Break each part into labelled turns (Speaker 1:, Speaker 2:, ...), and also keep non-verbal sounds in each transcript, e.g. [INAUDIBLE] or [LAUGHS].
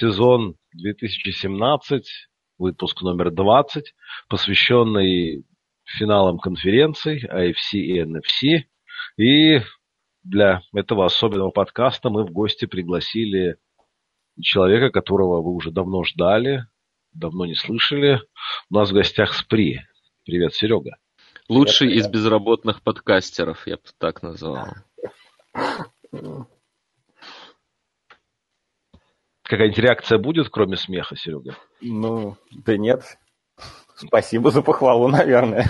Speaker 1: сезон 2017, выпуск номер 20, посвященный финалам конференций AFC и NFC. И для этого особенного подкаста мы в гости пригласили человека, которого вы уже давно ждали, давно не слышали. У нас в гостях Спри. Привет, Серега.
Speaker 2: Лучший из безработных подкастеров, я бы так назвал. [LAUGHS]
Speaker 1: Какая-нибудь реакция будет, кроме смеха, Серега?
Speaker 3: Ну, да нет. Спасибо за похвалу, наверное.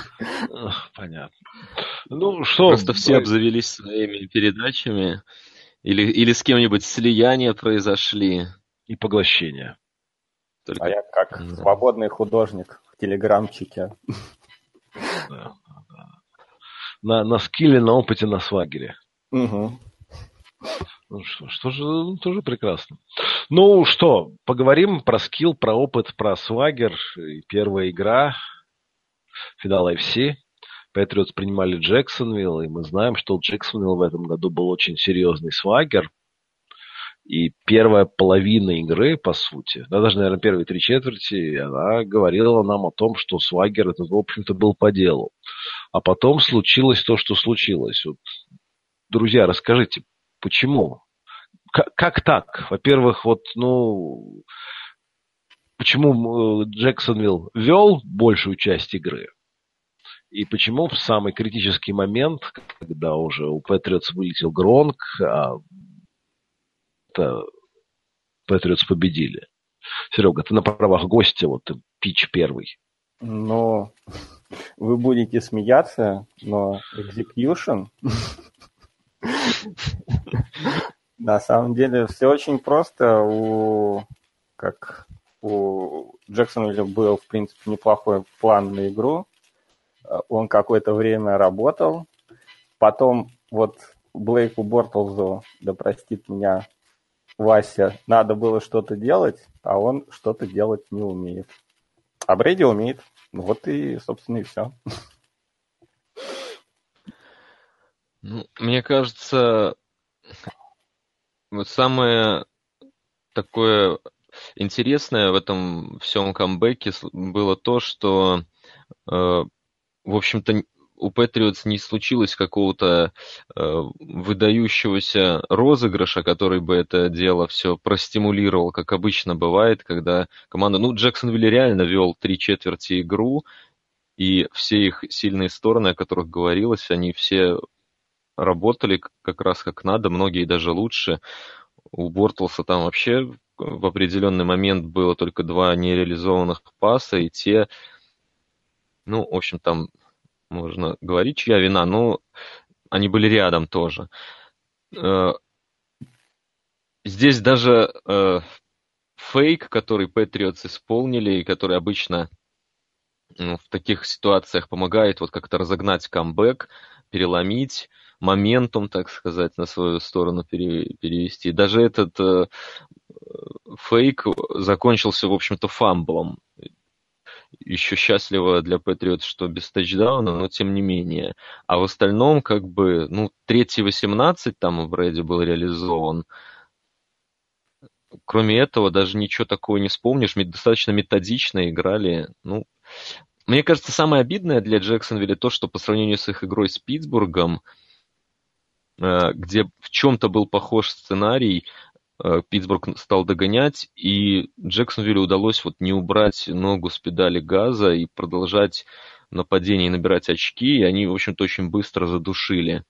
Speaker 1: Понятно. Ну что,
Speaker 2: Просто все обзавелись своими передачами. Или, или с кем-нибудь слияния произошли.
Speaker 1: и поглощение.
Speaker 2: Только...
Speaker 3: А я как
Speaker 2: Да.
Speaker 3: свободный художник в телеграмчике.
Speaker 1: Да, да. На, на скилле, на опыте, на свагере.
Speaker 3: Мгм.
Speaker 1: Ну что, что же, ну, тоже прекрасно. Ну что, поговорим про скилл, про опыт, про свагер. Первая игра, финал AFC. Патриотс принимали Джексонвилл, и мы знаем, что у Джексонвилла в этом году был очень серьезный свагер. И первая половина игры, по сути, да, даже, наверное, первые три четверти, она говорила нам о том, что свагер это, в общем-то, был по делу. А потом случилось то, что случилось. Вот, друзья, расскажите, почему? Как, так? Во-первых, вот, ну, почему э, Джексонвилл вел большую часть игры? И почему в самый критический момент, когда уже у Патриотс вылетел Гронк, а Патриотс победили? Серега, ты на правах гостя, вот пич первый.
Speaker 3: Ну, вы будете смеяться, но execution... На самом деле все очень просто. У, как у Джексонвилля был, в принципе, неплохой план на игру. Он какое-то время работал. Потом вот Блейку Бортлзу, да простит меня Вася, надо было что-то делать, а он что-то делать не умеет. А Брейди умеет. Ну Вот и, собственно, и все.
Speaker 2: Ну, мне кажется, вот самое такое интересное в этом всем камбэке было то, что, э, в общем-то, у Патриотс не случилось какого-то э, выдающегося розыгрыша, который бы это дело все простимулировал, как обычно бывает, когда команда... Ну, Джексонвилл реально вел три четверти игру, и все их сильные стороны, о которых говорилось, они все работали как раз как надо, многие даже лучше. У Бортлса там вообще в определенный момент было только два нереализованных паса, и те, ну, в общем, там можно говорить, чья вина, но они были рядом тоже. Э, Здесь даже э, фейк, который Патриотс исполнили, и который обычно ну, в таких ситуациях помогает вот как-то разогнать камбэк, переломить, моментум, так сказать, на свою сторону пере- перевести. Даже этот э, фейк закончился, в общем-то, фамблом. Еще счастливо для Патриот, что без тачдауна, но тем не менее. А в остальном, как бы, ну, третий 18 там у Брэди был реализован. Кроме этого, даже ничего такого не вспомнишь. Достаточно методично играли. Ну, мне кажется, самое обидное для Джексонвилля то, что по сравнению с их игрой с Питтсбургом, где в чем-то был похож сценарий, э, Питтсбург стал догонять, и Джексонвиллю удалось вот не убрать ногу с педали газа и продолжать нападение и набирать очки, и они, в общем-то, очень быстро задушили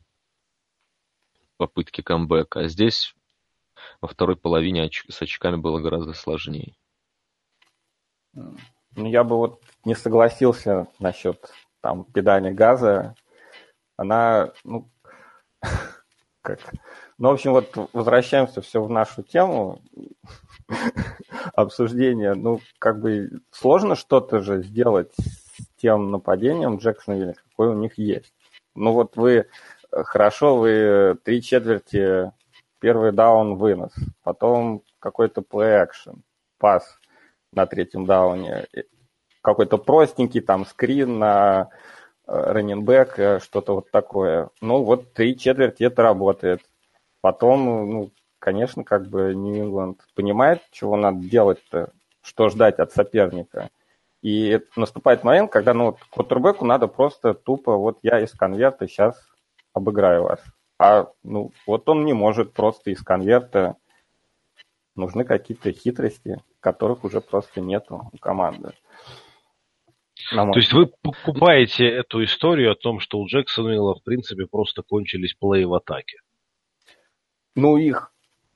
Speaker 2: попытки камбэка. А здесь во второй половине оч- с очками было гораздо сложнее.
Speaker 3: Ну, я бы вот не согласился насчет там педали газа. Она, ну, [LAUGHS] как... Ну, в общем, вот возвращаемся все в нашу тему. обсуждения. Ну, как бы сложно что-то же сделать с тем нападением Джексонвилля, какой у них есть. Ну вот вы, хорошо, вы три четверти, первый даун, вынос, потом какой-то play-action, пас на третьем дауне, какой-то простенький там скрин на раненбэк, что-то вот такое. Ну, вот три четверти это работает. Потом, ну, конечно, как бы Нью-Ингланд понимает, чего надо делать-то, что ждать от соперника. И наступает момент, когда, ну, квотербеку надо просто тупо, вот я из конверта сейчас обыграю вас. А, ну, вот он не может просто из конверта. Нужны какие-то хитрости, которых уже просто нету у команды.
Speaker 1: То есть вы покупаете эту историю о том, что у Джексонвилла, в принципе, просто кончились плей в атаке?
Speaker 3: Ну, их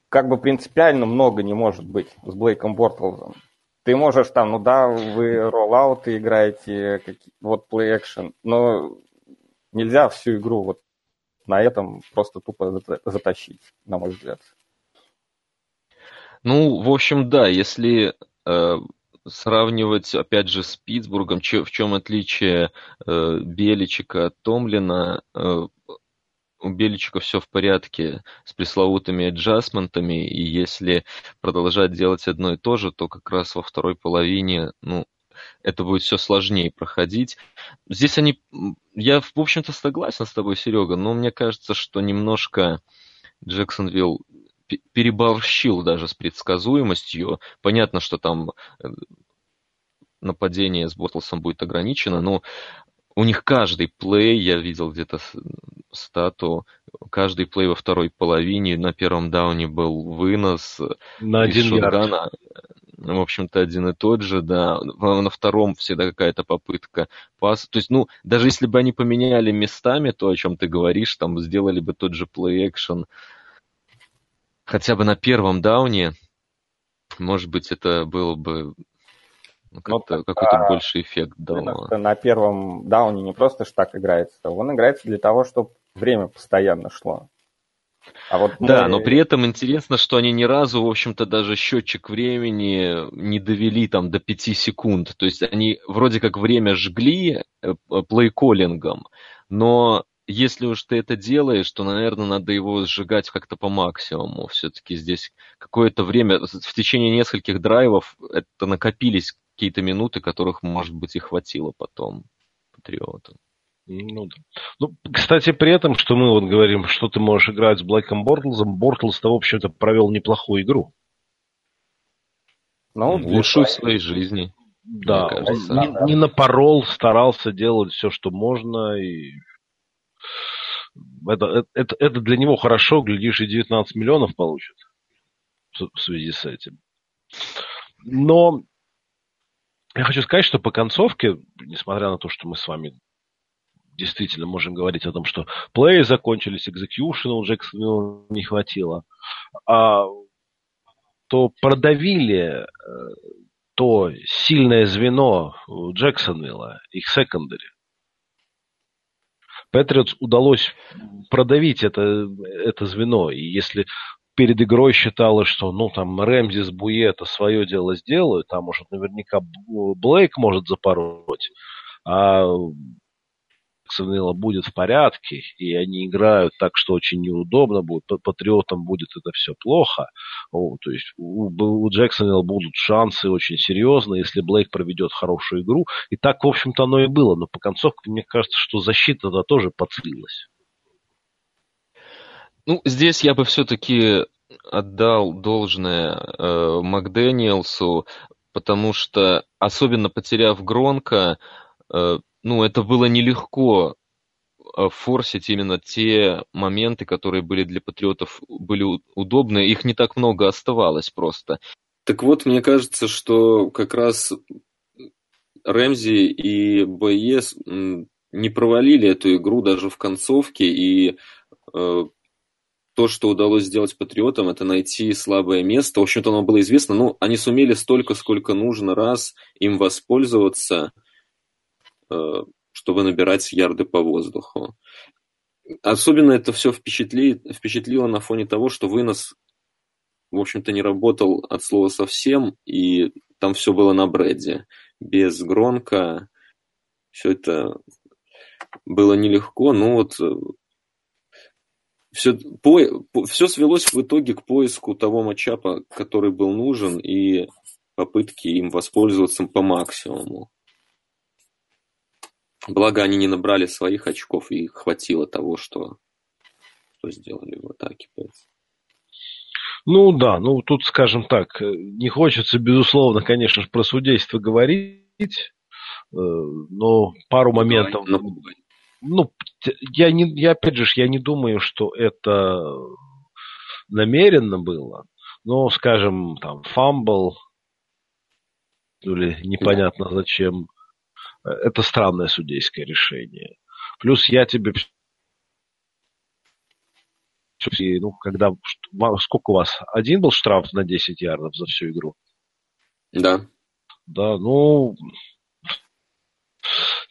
Speaker 3: как бы принципиально много не может быть с Блейком Бортлзом. Ты можешь там, ну да, вы роллауты играете, вот action, но нельзя всю игру вот на этом просто тупо затащить, на мой взгляд.
Speaker 2: Ну, в общем, да, если э, сравнивать, опять же, с Питтсбургом, в чем отличие э, Беличика от Томлина, э, у Беличика все в порядке с пресловутыми аджастментами, и если продолжать делать одно и то же, то как раз во второй половине, ну, это будет все сложнее проходить. Здесь они... Я, в общем-то, согласен с тобой, Серега, но мне кажется, что немножко Джексонвилл переборщил даже с предсказуемостью. Понятно, что там э, нападение с Бортлсом будет ограничено, но у них каждый плей, я видел где-то стату, каждый плей во второй половине, на первом дауне был вынос
Speaker 1: на один шотгана.
Speaker 2: В общем-то, один и тот же, да. На втором всегда какая-то попытка пас. То есть, ну, даже если бы они поменяли местами то, о чем ты говоришь, там сделали бы тот же плей-экшен, хотя бы на первом дауне, может быть, это было бы ну, как-то, ну, какой-то а, больший эффект дал.
Speaker 3: На первом дауне не просто ж так играется, он играется для того, чтобы время постоянно шло.
Speaker 2: А вот мы... Да, но при этом интересно, что они ни разу, в общем-то, даже счетчик времени не довели там до 5 секунд. То есть они вроде как время жгли э, плейколлингом, но если уж ты это делаешь, то, наверное, надо его сжигать как-то по максимуму. Все-таки здесь какое-то время, в течение нескольких драйвов это накопились какие-то минуты, которых, может быть, и хватило потом Патриоту.
Speaker 1: Ну, да. ну, кстати, при этом, что мы вот говорим, что ты можешь играть с Блэком Бортлзом, Бортлз-то, в общем-то, провел неплохую игру.
Speaker 2: Ну, лучшую в своей жизни.
Speaker 1: Да, он не, не напорол, старался делать все, что можно, и это, это, это для него хорошо, глядишь, и 19 миллионов получит в связи с этим. Но я хочу сказать, что по концовке, несмотря на то, что мы с вами действительно можем говорить о том, что плей закончились, экзекьюшена у Джексона не хватило, а, то продавили э, то сильное звено Джексонвилла, их секондари. Патриотс удалось продавить это, это звено. И если перед игрой считалось, что ну там Рэмзи с Буе это свое дело сделают, там может наверняка Блейк может запороть, а Джексонвилла будет в порядке, и они играют так, что очень неудобно будет, патриотам будет это все плохо. О, то есть у, у Джексонвилла будут шансы очень серьезные, если Блейк проведет хорошую игру. И так, в общем-то, оно и было. Но по концовке, мне кажется, что защита-то тоже подслилась.
Speaker 2: Ну, здесь я бы все-таки отдал должное э, Макдэниелсу, потому что, особенно потеряв Гронка, э, ну, это было нелегко э, форсить именно те моменты, которые были для патриотов были удобны. Их не так много оставалось просто. Так вот, мне кажется, что как раз Рэмзи и БЕС не провалили эту игру даже в концовке, и э, то, что удалось сделать патриотам, это найти слабое место. В общем-то, оно было известно. Ну, они сумели столько, сколько нужно раз им воспользоваться – чтобы набирать ярды по воздуху. Особенно это все впечатли, впечатлило на фоне того, что вынос в общем-то, не работал от слова совсем, и там все было на бреде. Без Гронка все это было нелегко, но вот все, по, все свелось в итоге к поиску того матчапа, который был нужен, и попытки им воспользоваться по максимуму. Благо, они не набрали своих очков, и хватило того, что, что сделали в атаке.
Speaker 1: Ну да, ну тут, скажем так, не хочется, безусловно, конечно же, про судейство говорить, э, но пару ну, моментов... Ну, ну, я, не, я опять же, я не думаю, что это намеренно было, но, скажем, там, фамбл, или непонятно зачем, это странное судейское решение. Плюс я тебе ну, когда, сколько у вас? Один был штраф на 10 ярдов за всю игру?
Speaker 2: Да.
Speaker 1: Да, ну,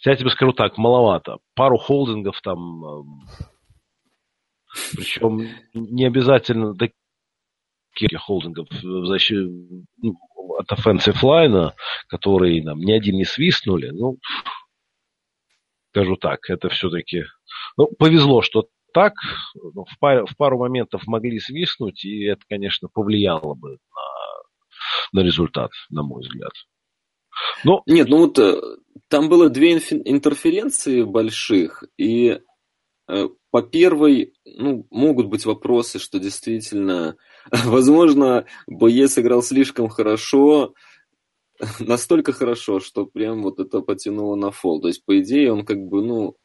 Speaker 1: я тебе скажу так, маловато. Пару холдингов там, эм, причем не обязательно таких холдингов в защите, ну, от offensive line, которые нам ни один не свистнули, ну, скажу так, это все-таки... Ну, повезло, что так, ну, в, пару, в пару моментов могли свистнуть, и это, конечно, повлияло бы на, на результат, на мой взгляд.
Speaker 2: Но... Нет, ну вот э, там было две интерференции больших, и э, по первой, ну, могут быть вопросы, что действительно, [LAUGHS] возможно, боец играл слишком хорошо, [LAUGHS] настолько хорошо, что прям вот это потянуло на фол. То есть, по идее, он как бы, ну,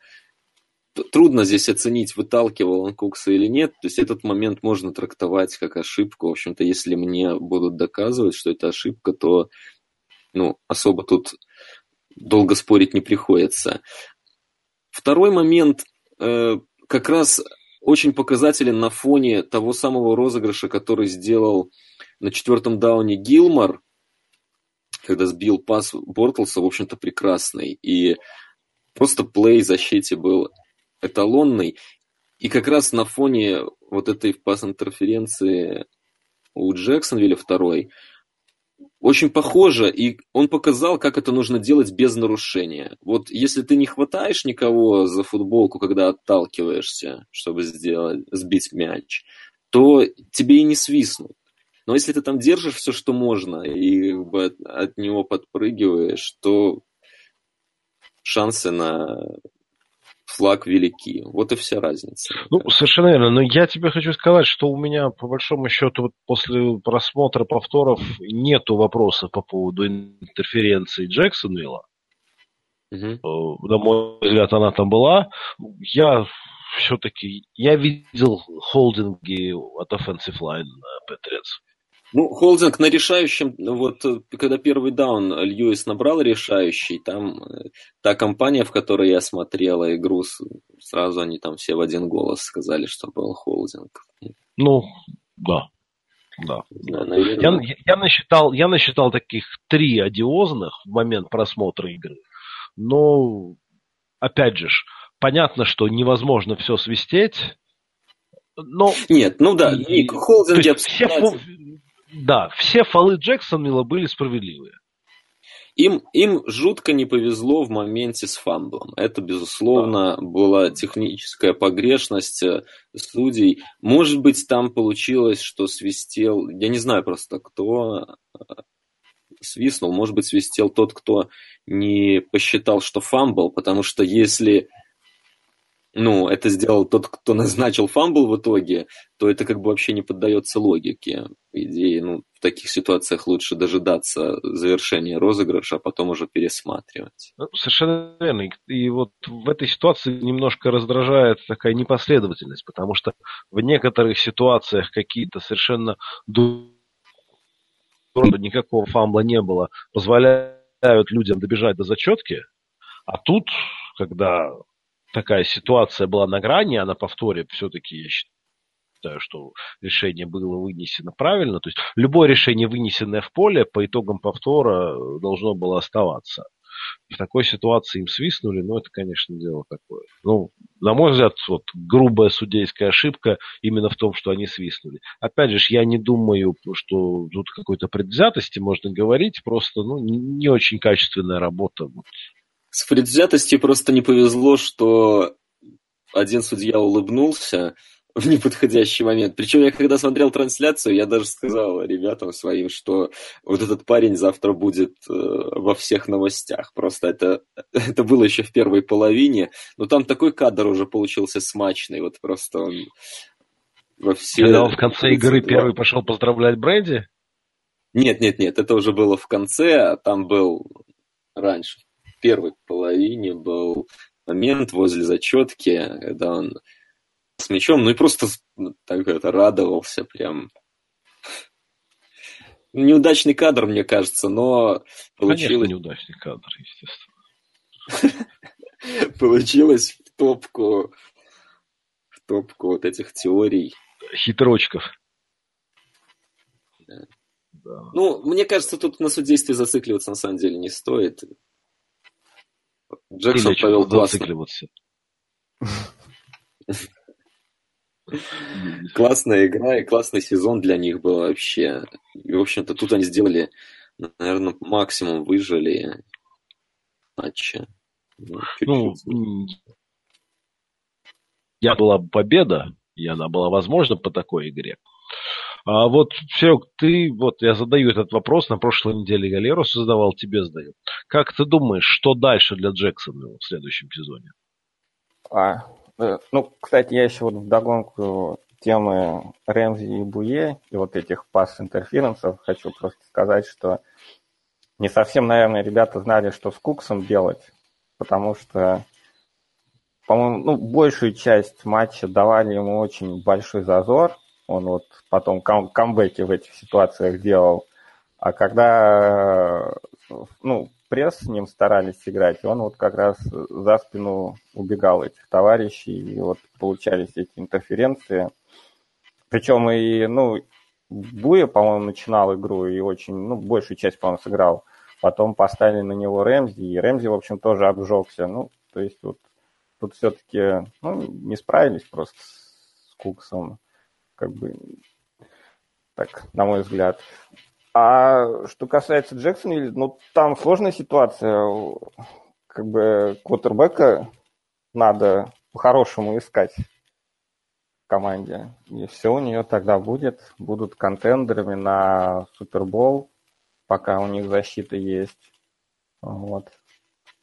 Speaker 2: трудно здесь оценить, выталкивал он Кукса или нет. То есть этот момент можно трактовать как ошибку. В общем-то, если мне будут доказывать, что это ошибка, то ну, особо тут долго спорить не приходится. Второй момент э, как раз очень показателен на фоне того самого розыгрыша, который сделал на четвертом дауне Гилмор, когда сбил пас Бортлса, в общем-то, прекрасный. И просто плей защите был эталонный. И как раз на фоне вот этой пас-интерференции у Джексонвилля второй очень похоже, и он показал, как это нужно делать без нарушения. Вот если ты не хватаешь никого за футболку, когда отталкиваешься, чтобы сделать, сбить мяч, то тебе и не свистнут. Но если ты там держишь все, что можно, и от него подпрыгиваешь, то шансы на флаг велики. Вот и вся разница.
Speaker 1: Ну, совершенно верно. Но я тебе хочу сказать, что у меня, по большому счету, вот после просмотра повторов нету вопросов по поводу интерференции Джексонвилла. Угу. На мой взгляд, она там была. Я все-таки, я видел холдинги от offensive line Patriots.
Speaker 2: Ну, холдинг на решающем, ну, вот э, когда первый даун Льюис набрал решающий, там э, та компания, в которой я смотрела игру, сразу они там все в один голос сказали, что был холдинг.
Speaker 1: Ну, да. Да. да я, я, насчитал, я насчитал таких три одиозных в момент просмотра игры. Но, опять же, понятно, что невозможно все свистеть. Но...
Speaker 2: Нет, ну да, Ник, холдинги
Speaker 1: все, да, все фолы Джексонвилла были справедливые.
Speaker 2: Им, им жутко не повезло в моменте с фамблом. Это, безусловно, да. была техническая погрешность э, судей. Может быть, там получилось, что свистел... Я не знаю просто, кто э, свистнул. Может быть, свистел тот, кто не посчитал, что фамбл, потому что если ну, это сделал тот, кто [LAUGHS] назначил фамбл в итоге, то это как бы вообще не поддается логике. По идее, ну, в таких ситуациях лучше дожидаться завершения розыгрыша, а потом уже пересматривать.
Speaker 1: Ну, совершенно верно. И вот в этой ситуации немножко раздражает такая непоследовательность, потому что в некоторых ситуациях какие-то совершенно никакого фамбла не было, позволяют людям добежать до зачетки, а тут, когда такая ситуация была на грани, а на повторе все-таки я считаю, что решение было вынесено правильно. То есть любое решение, вынесенное в поле, по итогам повтора должно было оставаться. в такой ситуации им свистнули, ну, это, конечно, дело такое. Ну, на мой взгляд, вот, грубая судейская ошибка именно в том, что они свистнули. Опять же, я не думаю, что тут какой-то предвзятости можно говорить, просто, ну, не очень качественная работа. Вот.
Speaker 2: С предвзятостью просто не повезло, что один судья улыбнулся, в неподходящий момент. Причем я когда смотрел трансляцию, я даже сказал ребятам своим, что вот этот парень завтра будет э, во всех новостях. Просто это, [LAUGHS] это было еще в первой половине, но там такой кадр уже получился смачный, вот просто он
Speaker 1: во все... Когда он в конце [LAUGHS] игры первый пошел поздравлять Бренди?
Speaker 2: Нет, нет, нет, это уже было в конце, а там был раньше. В первой половине был момент возле зачетки, когда он с мячом, ну и просто так это радовался прям. Неудачный кадр, мне кажется, но
Speaker 1: получилось... Конечно, неудачный кадр, естественно. [LAUGHS]
Speaker 2: Получилось в топку, в топку вот этих теорий.
Speaker 1: Хитрочков.
Speaker 2: Да. Да. Ну, мне кажется, тут на судействе зацикливаться на самом деле не стоит.
Speaker 1: Джексон повел классно. [LAUGHS]
Speaker 2: Классная игра и классный сезон для них был вообще. И, в общем-то, тут они сделали, наверное, максимум выжили матча.
Speaker 1: Ну, ну я была победа, и она была возможна по такой игре. А вот, Серег, ты, вот я задаю этот вопрос, на прошлой неделе Галерусу задавал, тебе задаю. Как ты думаешь, что дальше для Джексона в следующем сезоне?
Speaker 3: А, Э, ну, кстати, я еще вот вдогонку темы Рэмзи и Буе и вот этих пас-интерференсов хочу просто сказать, что не совсем, наверное, ребята знали, что с Куксом делать, потому что, по-моему, ну, большую часть матча давали ему очень большой зазор. Он вот потом кам- камбэки в этих ситуациях делал. А когда ну, пресс с ним старались играть, он вот как раз за спину убегал этих товарищей, и вот получались эти интерференции. Причем и, ну, Буя, по-моему, начинал игру и очень, ну, большую часть, по-моему, сыграл. Потом поставили на него Рэмзи, и Рэмзи, в общем, тоже обжегся. Ну, то есть вот тут все-таки, ну, не справились просто с Куксом, как бы, так, на мой взгляд. А что касается Джексона, ну, там сложная ситуация. Как бы квотербека надо по-хорошему искать в команде. И все у нее тогда будет. Будут контендерами на Супербол, пока у них защита есть. Вот.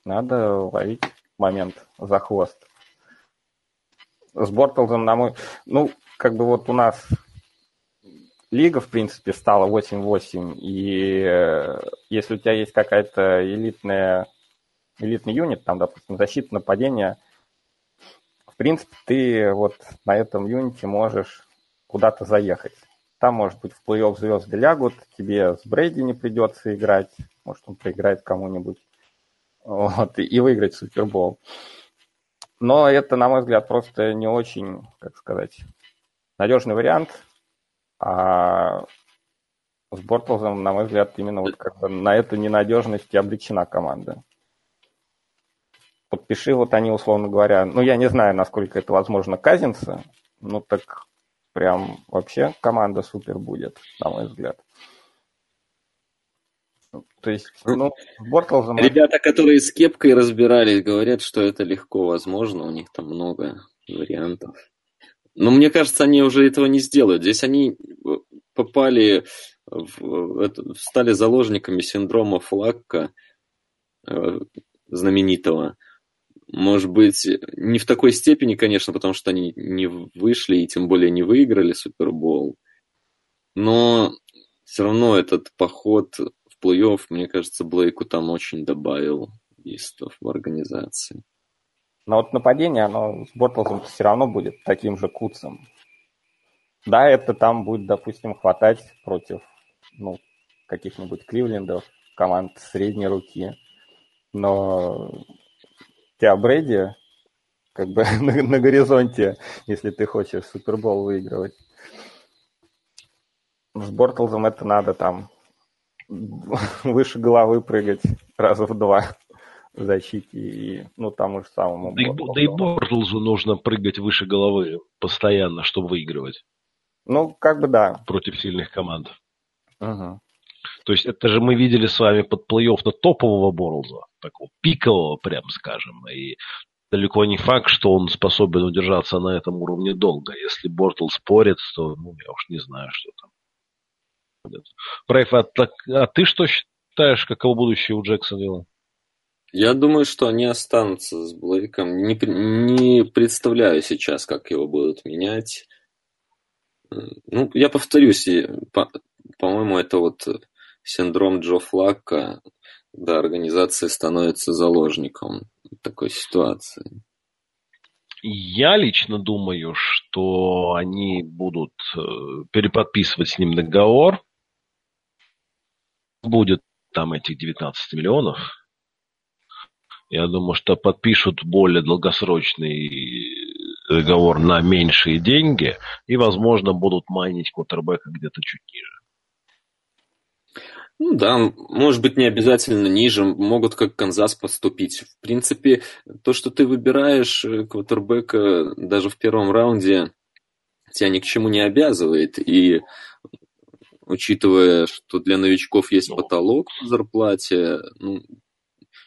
Speaker 3: Надо ловить момент за хвост. С Бортлзом, на мой... Ну, как бы вот у нас лига, в принципе, стала 8-8, и э, если у тебя есть какая-то элитная, элитный юнит, там, допустим, защита, нападение, в принципе, ты вот на этом юните можешь куда-то заехать. Там, может быть, в плей-офф звезды лягут, тебе с Брейди не придется играть, может, он проиграет кому-нибудь, вот, и выиграть Супербол. Но это, на мой взгляд, просто не очень, как сказать, надежный вариант, а с Бортлзом, на мой взгляд, именно вот как на эту ненадежность и обречена команда. Подпиши, вот они, условно говоря, ну, я не знаю, насколько это возможно Казинца, ну, так прям вообще команда супер будет, на мой взгляд.
Speaker 2: То есть, ну, Бортлзом... Ребята, которые с кепкой разбирались, говорят, что это легко возможно, у них там много вариантов. Но мне кажется, они уже этого не сделают. Здесь они э, попали, в, стали заложниками синдрома Флакка э, знаменитого. Может быть, не в такой степени, конечно, потому что они не вышли и тем более не выиграли Супербол. Но все равно этот поход в плей-офф, мне кажется, Блейку там очень добавил истов в организации.
Speaker 3: Но вот нападение, оно с Бортлзом все равно будет таким же куцем. Да, это там будет, допустим, хватать против ну, каких-нибудь Кливлендов, команд средней руки. Но тебя Брэди как бы [LAUGHS] на, на горизонте, если ты хочешь Супербол выигрывать. С Бортлзом это надо там выше головы прыгать раза в два защите и, ну, тому же самому.
Speaker 1: Да, и, да и Бортлзу нужно прыгать выше головы постоянно, чтобы выигрывать.
Speaker 3: Ну, как бы да.
Speaker 1: Против сильных команд.
Speaker 3: Угу.
Speaker 1: То есть это же мы видели с вами под плей-офф на топового Борлза, такого пикового, прям скажем. И далеко не факт, что он способен удержаться на этом уровне долго. Если Бортл спорит, то ну, я уж не знаю, что там. Брайф, а, а ты что считаешь, каково будущее у Джексонвилла?
Speaker 2: Я думаю, что они останутся с Блейком. Не, не представляю сейчас, как его будут менять. Ну, я повторюсь, по, по-моему, это вот синдром Джо Флакка, когда организация становится заложником такой ситуации.
Speaker 1: Я лично думаю, что они будут э, переподписывать с ним договор. Будет там этих 19 миллионов. Я думаю, что подпишут более долгосрочный договор на меньшие деньги и, возможно, будут майнить квотербека где-то чуть ниже.
Speaker 2: Ну да, может быть, не обязательно ниже, могут как Канзас поступить. В принципе, то, что ты выбираешь э, квотербека даже в первом раунде, тебя ни к чему не обязывает. И учитывая, что для новичков есть ну. потолок по зарплате, ну,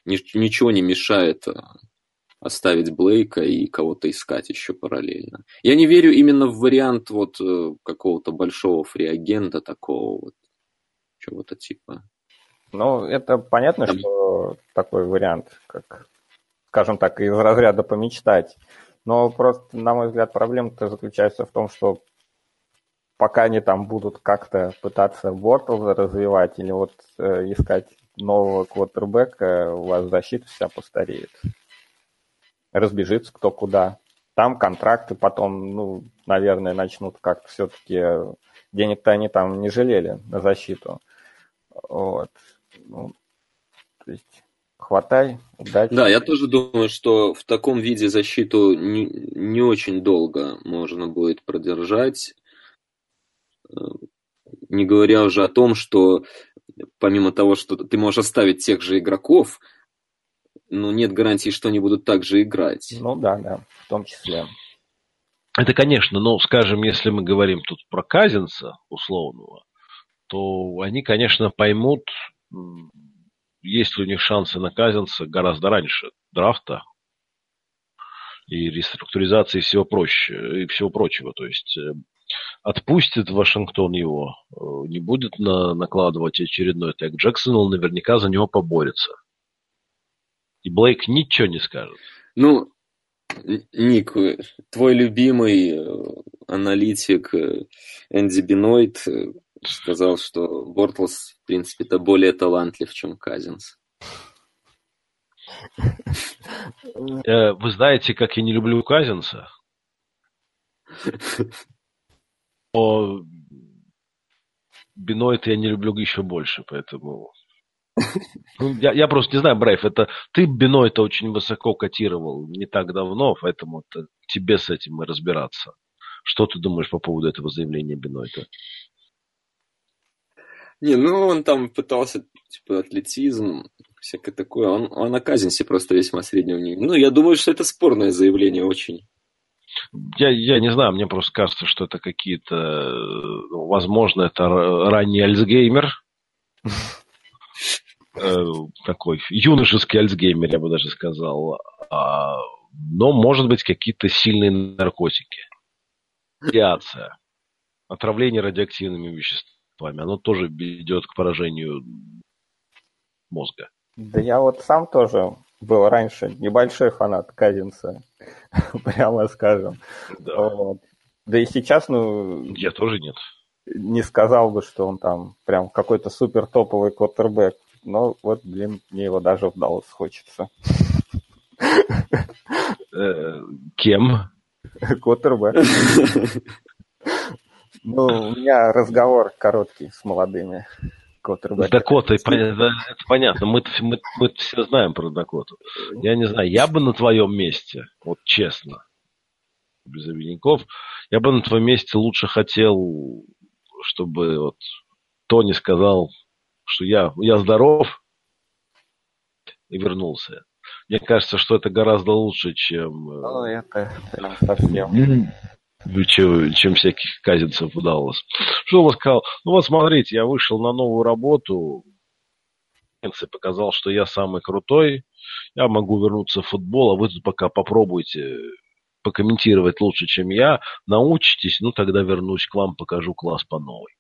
Speaker 2: ничего не мешает э, оставить Блейка и кого-то искать еще параллельно. Я не верю именно в вариант вот э, какого-то большого фриагента такого вот чего-то типа.
Speaker 3: Ну, это понятно, Там... что такой вариант, как, скажем так, из разряда помечтать. Но просто, на мой взгляд, проблема-то заключается в том, что пока они там будут как-то пытаться Бортлза развивать или вот э, искать нового квотербека, у вас защита вся постареет. Разбежится кто куда. Там контракты потом, ну, наверное, начнут как-то все-таки... Денег-то они там не жалели на защиту. Вот. Ну, то есть хватай, удачи.
Speaker 2: Да, я тоже думаю, что в таком виде защиту не, не очень долго можно будет продержать. Не говоря уже о том, что помимо того, что ты можешь оставить тех же игроков, но нет гарантии, что они будут так же играть.
Speaker 3: Ну да, да, в том числе.
Speaker 1: Это, конечно, но, скажем, если мы говорим тут про Казинца условного, то они, конечно, поймут, есть ли у них шансы на Казинца гораздо раньше драфта и реструктуризации всего проще и всего прочего. То есть э, отпустит Вашингтон его, э, не будет на, накладывать очередной тег. Джексонвилл наверняка за него поборется. И Блейк ничего не скажет.
Speaker 2: Ну, Ник, твой любимый э, аналитик Энди Бинойт сказал, что Бортлс, в принципе, это более талантлив, чем Казинс.
Speaker 1: Э, вы знаете, как я не люблю Казинса? [LAUGHS] Но Бинойт я не люблю еще больше, поэтому... [LAUGHS] Ну, я, я просто не знаю, Брайф, это ты Бинойта очень высоко котировал не так давно, поэтому тебе с этим и разбираться. Что ты думаешь по поводу этого заявления Бинойта?
Speaker 2: Не, ну он там пытался, типа, атлетизм, всякое такое. Он, он на Казинсе просто весьма среднего уровня. Ну, я думаю, что это спорное заявление очень.
Speaker 1: Я, я не знаю, мне просто кажется, что это какие-то... Ну, возможно, это ранний Альцгеймер. [LAUGHS] Э, такой юношеский Альцгеймер, я бы даже сказал. А, но, может быть, какие-то сильные наркотики. Радиация. Отравление радиоактивными веществами вами, оно тоже ведет к поражению мозга.
Speaker 3: Да я вот сам тоже был раньше небольшой фанат Казинца, [LAUGHS] прямо скажем. Да. Вот. да и сейчас, ну...
Speaker 1: Я тоже нет.
Speaker 3: Не сказал бы, что он там прям какой-то супер топовый квотербек. Но вот, блин, мне его даже в Даллас хочется.
Speaker 1: Э, кем?
Speaker 3: Квотербек. [LAUGHS] Ну, у меня разговор короткий с молодыми.
Speaker 1: С Дакотой, это понятно. Мы, мы, мы все знаем про Дакоту. Я не знаю, я бы на твоем месте, вот честно, без обиняков, я бы на твоем месте лучше хотел, чтобы вот Тони сказал, что я, я здоров и вернулся. Мне кажется, что это гораздо лучше, чем...
Speaker 3: Э, ну, это совсем
Speaker 1: чем, чем всяких казинцев удалось. Что он сказал? Ну вот смотрите, я вышел на новую работу, показал, что я самый крутой, я могу вернуться в футбол, а вы тут пока попробуйте покомментировать лучше, чем я, научитесь, ну тогда вернусь к вам, покажу класс по новой.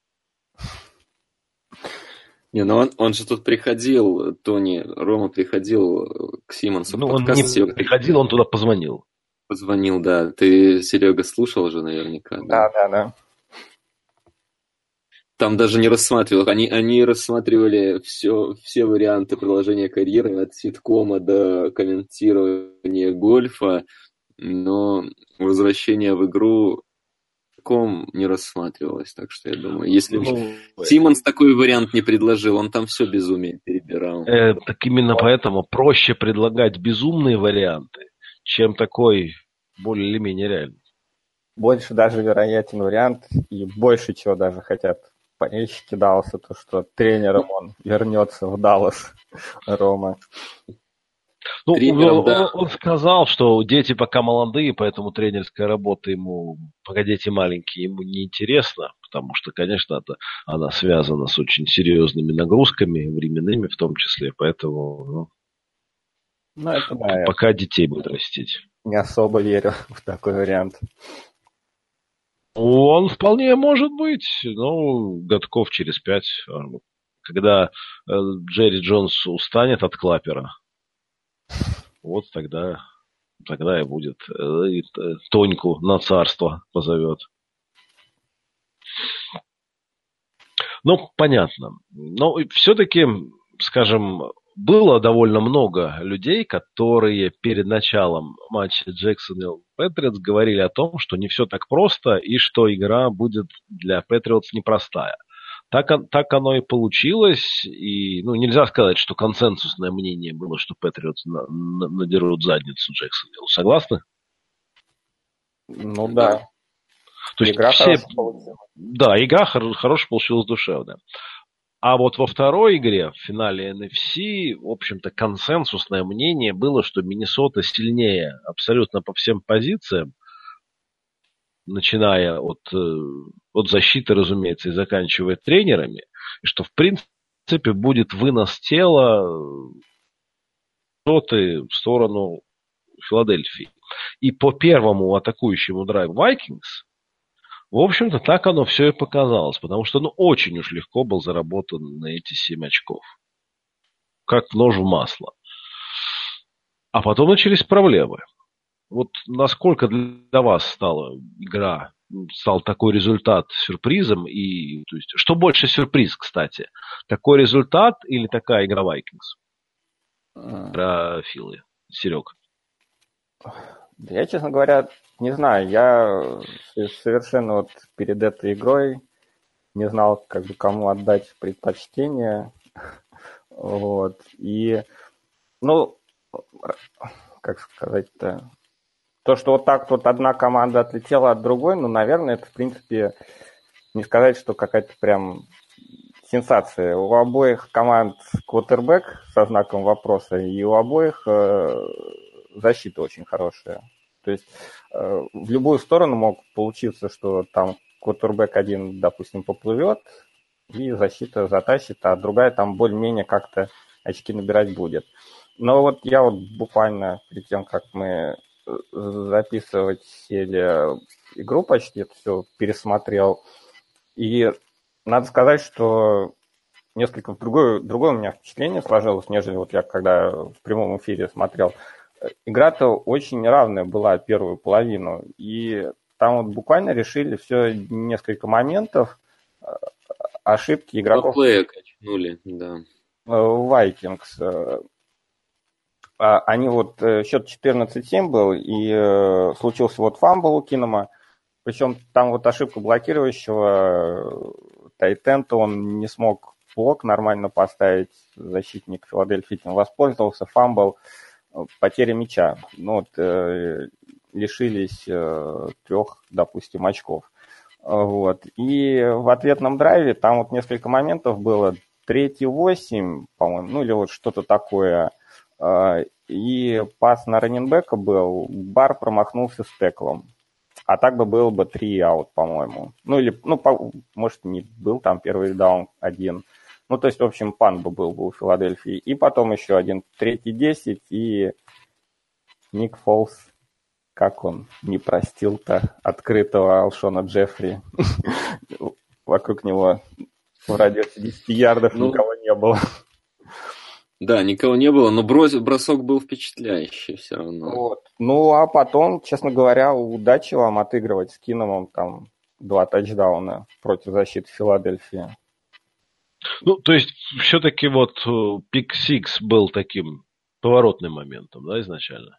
Speaker 2: Не, ну он, он же тут приходил, Тони, Рома приходил к Симонсу.
Speaker 1: Ну, он не приходил, он туда позвонил.
Speaker 2: Позвонил, да. Ты, Серега, слушал уже наверняка.
Speaker 3: Да, да, да.
Speaker 2: Там даже не рассматривал. Они, они рассматривали все, все варианты продолжения карьеры от ситкома до комментирования гольфа, но возвращение в игру ком не рассматривалось. Так что я думаю, если ну, Симонс такой вариант не предложил, он там все безумие перебирал.
Speaker 1: Э, так именно поэтому проще предлагать безумные варианты, чем такой более или менее реальный.
Speaker 3: Больше даже вероятен вариант, и больше чего даже хотят болельщики Далласа, то, что тренером он вернется в Даллас, Рома.
Speaker 1: Ну, тренером, он, да. он сказал, что дети пока молодые, поэтому тренерская работа ему, пока дети маленькие, ему не интересна, потому что, конечно, это, она связана с очень серьезными нагрузками, временными в том числе, поэтому ну, ну, это да, пока детей будет растить.
Speaker 3: Не особо верю [LAUGHS] в такой вариант.
Speaker 1: Он вполне может быть, ну, годков через пять, когда э, Джерри Джонс устанет от клапера, вот тогда, тогда и будет. Э, и э, Тоньку на царство позовет. Ну, понятно. Но все-таки, скажем, было довольно много людей, которые перед началом матча Джексонвилл Патриотс говорили о том, что не все так просто и что игра будет для Патриотс непростая. Так, так оно и получилось, и ну, нельзя сказать, что консенсусное мнение было, что Патриотс на, на, надерут задницу Джексонвиллу. Согласны?
Speaker 3: Ну да.
Speaker 1: То есть игра все... Да, игра хор- хорошая получилась душевная. А вот во второй игре, в финале NFC, в общем-то, консенсусное мнение было, что Миннесота сильнее абсолютно по всем позициям, начиная от, э, от защиты, разумеется, и заканчивая тренерами, и что, в принципе, будет вынос тела Миннесоты в сторону Филадельфии. И по первому атакующему драйву Vikings в общем-то, так оно все и показалось, потому что ну, очень уж легко был заработан на эти 7 очков. Как нож в масло. А потом начались проблемы. Вот насколько для вас стала игра, стал такой результат сюрпризом, и то есть, что больше сюрприз, кстати, такой результат или такая игра Vikings? А. Про Филы, Серег.
Speaker 3: Я, честно говоря, не знаю, я совершенно вот перед этой игрой не знал, как бы кому отдать предпочтение. Вот. И, ну, как сказать-то, то, что вот так вот одна команда отлетела от другой, ну, наверное, это, в принципе, не сказать, что какая-то прям сенсация. У обоих команд квотербек со знаком вопроса, и у обоих э, защита очень хорошая. То есть э, в любую сторону мог получиться, что там квотербек один, допустим, поплывет, и защита затащит, а другая там более-менее как-то очки набирать будет. Но вот я вот буквально перед тем, как мы э, записывать сели игру почти это все пересмотрел. И надо сказать, что несколько другое, другое у меня впечатление сложилось, нежели вот я когда в прямом эфире смотрел игра-то очень равная была первую половину. И там вот буквально решили все несколько моментов, э, ошибки игроков.
Speaker 2: Плея качнули, да.
Speaker 3: Вайкингс. Э, а они вот, э, счет 14-7 был, и случился вот фамбл у Кинама. Причем там вот ошибка блокирующего тайт-энда, он не смог блок нормально поставить, защитник Филадельфии воспользовался, фамбл потеря мяча. Ну, вот, э, лишились э, трех, допустим, очков. Вот. И в ответном драйве там вот несколько моментов было. Третий восемь, по-моему, ну или вот что-то такое. Э, и пас на раннинбека был, Барр промахнулся с теклом. А так бы было бы три аут, по-моему. Ну, или, ну, по, может, не был там первый даун один. Ну, то есть, в общем, пан бы был бы у Филадельфии. И потом еще один третий десять, и Ник Фолс, как он не простил-то открытого Алшона Джеффри. [LAUGHS] Вокруг него в радиусе 10 ярдов ну, никого не было.
Speaker 2: Да, никого не было, но брос, бросок был впечатляющий все равно.
Speaker 3: Вот. Ну, а потом, честно говоря, удачи вам отыгрывать с Киномом там два тачдауна против защиты Филадельфии.
Speaker 1: Ну, то есть, все-таки вот пик Сикс был таким поворотным моментом, да, изначально?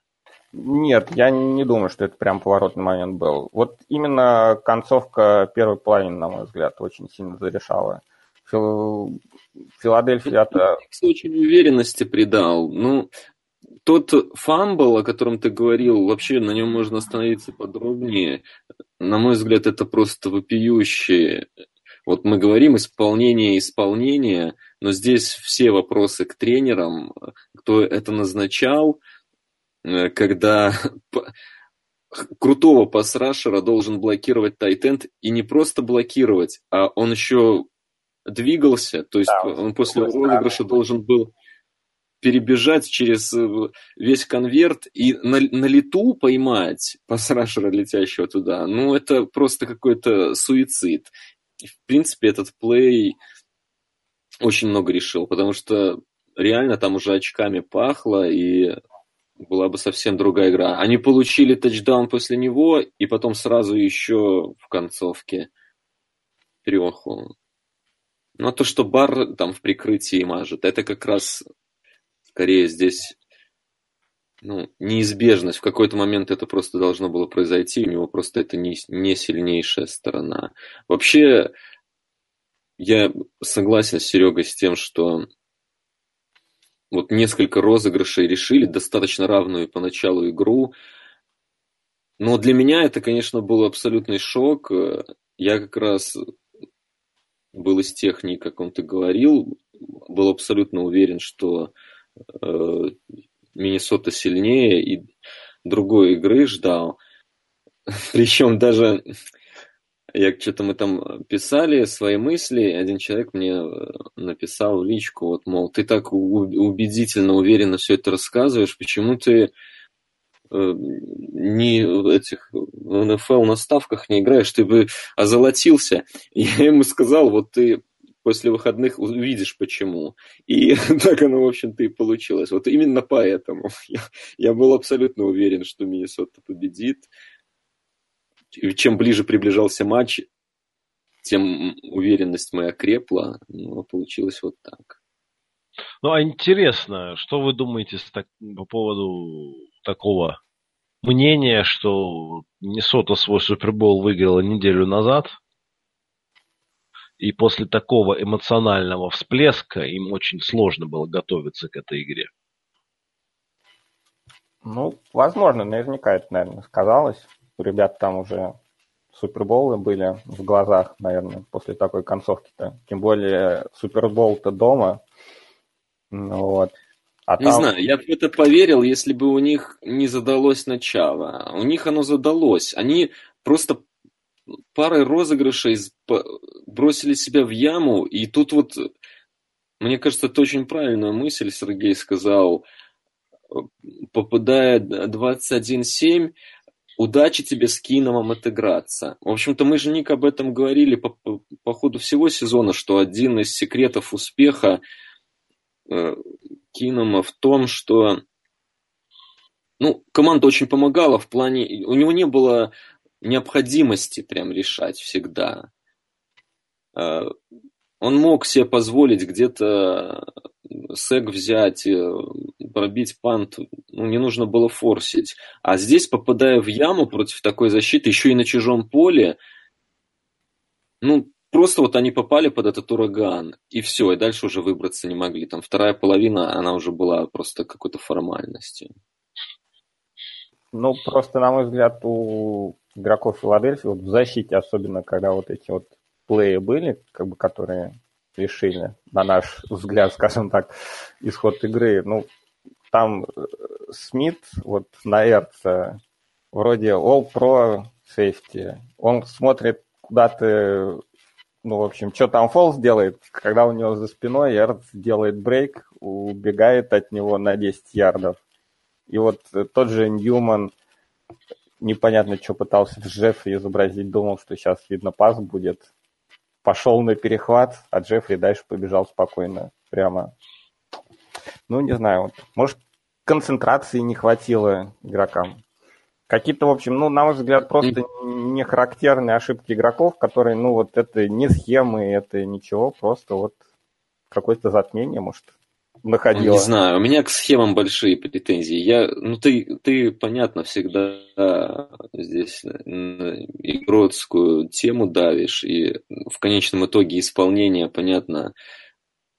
Speaker 3: Нет, я не думаю, что это прям поворотный момент был. Вот именно концовка первой половины, на мой взгляд, очень сильно зарешала. Филадельфия-то...
Speaker 2: Очень уверенности придал. Ну, тот фамбл, о котором ты говорил, вообще на нем можно остановиться подробнее. На мой взгляд, это просто вопиющее. Вот мы говорим исполнение, исполнение, но здесь все вопросы к тренерам, кто это назначал, э, когда [LAUGHS] крутого пасрашера должен блокировать тайт-энд, и не просто блокировать, а он еще двигался, то есть да, он после розыгрыша должен был перебежать через э, весь конверт и на, на лету поймать пассажира, летящего туда, ну, это просто какой-то суицид. В принципе, этот плей очень много решил, потому что реально там уже очками пахло, и была бы совсем другая игра. Они получили тачдаун после него, и потом сразу еще в концовке треху. Но то, что бар там в прикрытии мажет, это как раз скорее здесь ну, неизбежность. В какой-то момент это просто должно было произойти, у него просто это не, не сильнейшая сторона. Вообще, я согласен с Серегой с тем, что вот несколько розыгрышей решили, достаточно равную поначалу игру. Но для меня это, конечно, был абсолютный шок. Я как раз был из техники, как он ты говорил, был абсолютно уверен, что э, Миннесота сильнее и другой игры ждал. [LAUGHS] Причем даже я что-то мы там писали свои мысли, один человек мне э, написал в личку, вот, мол, ты так убедительно, уверенно все это рассказываешь, почему ты Э, не этих в НФЛ на ставках не играешь, ты бы озолотился. [LAUGHS] Я ему сказал, вот ты после выходных увидишь почему. И [LAUGHS] так оно, в общем-то, и получилось. Вот именно поэтому [LAUGHS] я, я был абсолютно уверен, что Миннесота победит. Чем ближе приближался матч, тем уверенность моя крепла. Но получилось вот так.
Speaker 1: Ну, а интересно, что вы думаете по поводу такого мнения, что Миннесота свой Супербол выиграла неделю назад, и после такого эмоционального всплеска им очень сложно было готовиться к этой игре.
Speaker 3: Ну, возможно, наверняка это, наверное, сказалось. У ребят там уже суперболы были в глазах, наверное, после такой концовки-то. Тем более супербол-то дома. Ну, вот.
Speaker 2: А не там... знаю, я бы это поверил, если бы у них не задалось начало. У них оно задалось. Они просто парой розыгрышей бросили себя в яму, и тут вот, мне кажется, это очень правильная мысль, Сергей сказал, попадая 21-7, удачи тебе с Киномом отыграться. В общем-то, мы же, Ник, об этом говорили по, по, по ходу всего сезона, что один из секретов успеха э, Кинома в том, что ну, команда очень помогала в плане... У него не было необходимости прям решать всегда. А, он мог себе позволить где-то сек взять, э, пробить пант, ну, не нужно было форсить. А здесь, попадая в яму против такой защиты, еще и на чужом поле, ну, Просто вот они попали под этот ураган, и все, и дальше уже выбраться не могли. Там вторая половина, она уже была просто какой-то формальностью.
Speaker 3: Ну, просто, на мой взгляд, у игроков Филадельфии, вот в защите, особенно когда вот эти вот плеи были, как бы, которые решили, на наш взгляд, [LAUGHS] скажем так, исход игры, ну, там э, Смит вот на Эрца вроде All Pro Safety. Он смотрит куда ты, ну, в общем, что там Фолс делает, когда у него за спиной Эрц делает брейк, убегает от него на 10 ярдов. И вот тот же Ньюман непонятно, что пытался в Джеффри изобразить, думал, что сейчас, видно, пас будет. Пошел на перехват, а Джеффри дальше побежал спокойно, прямо. Ну, не знаю, вот, может, концентрации не хватило игрокам. Какие-то, в общем, ну, на мой взгляд, просто не характерные ошибки игроков, которые, ну, вот это не схемы, это ничего, просто вот какое-то затмение, может находила?
Speaker 2: Не знаю, у меня к схемам большие претензии. Я, ну ты, ты понятно, всегда здесь игротскую тему давишь, и в конечном итоге исполнение, понятно,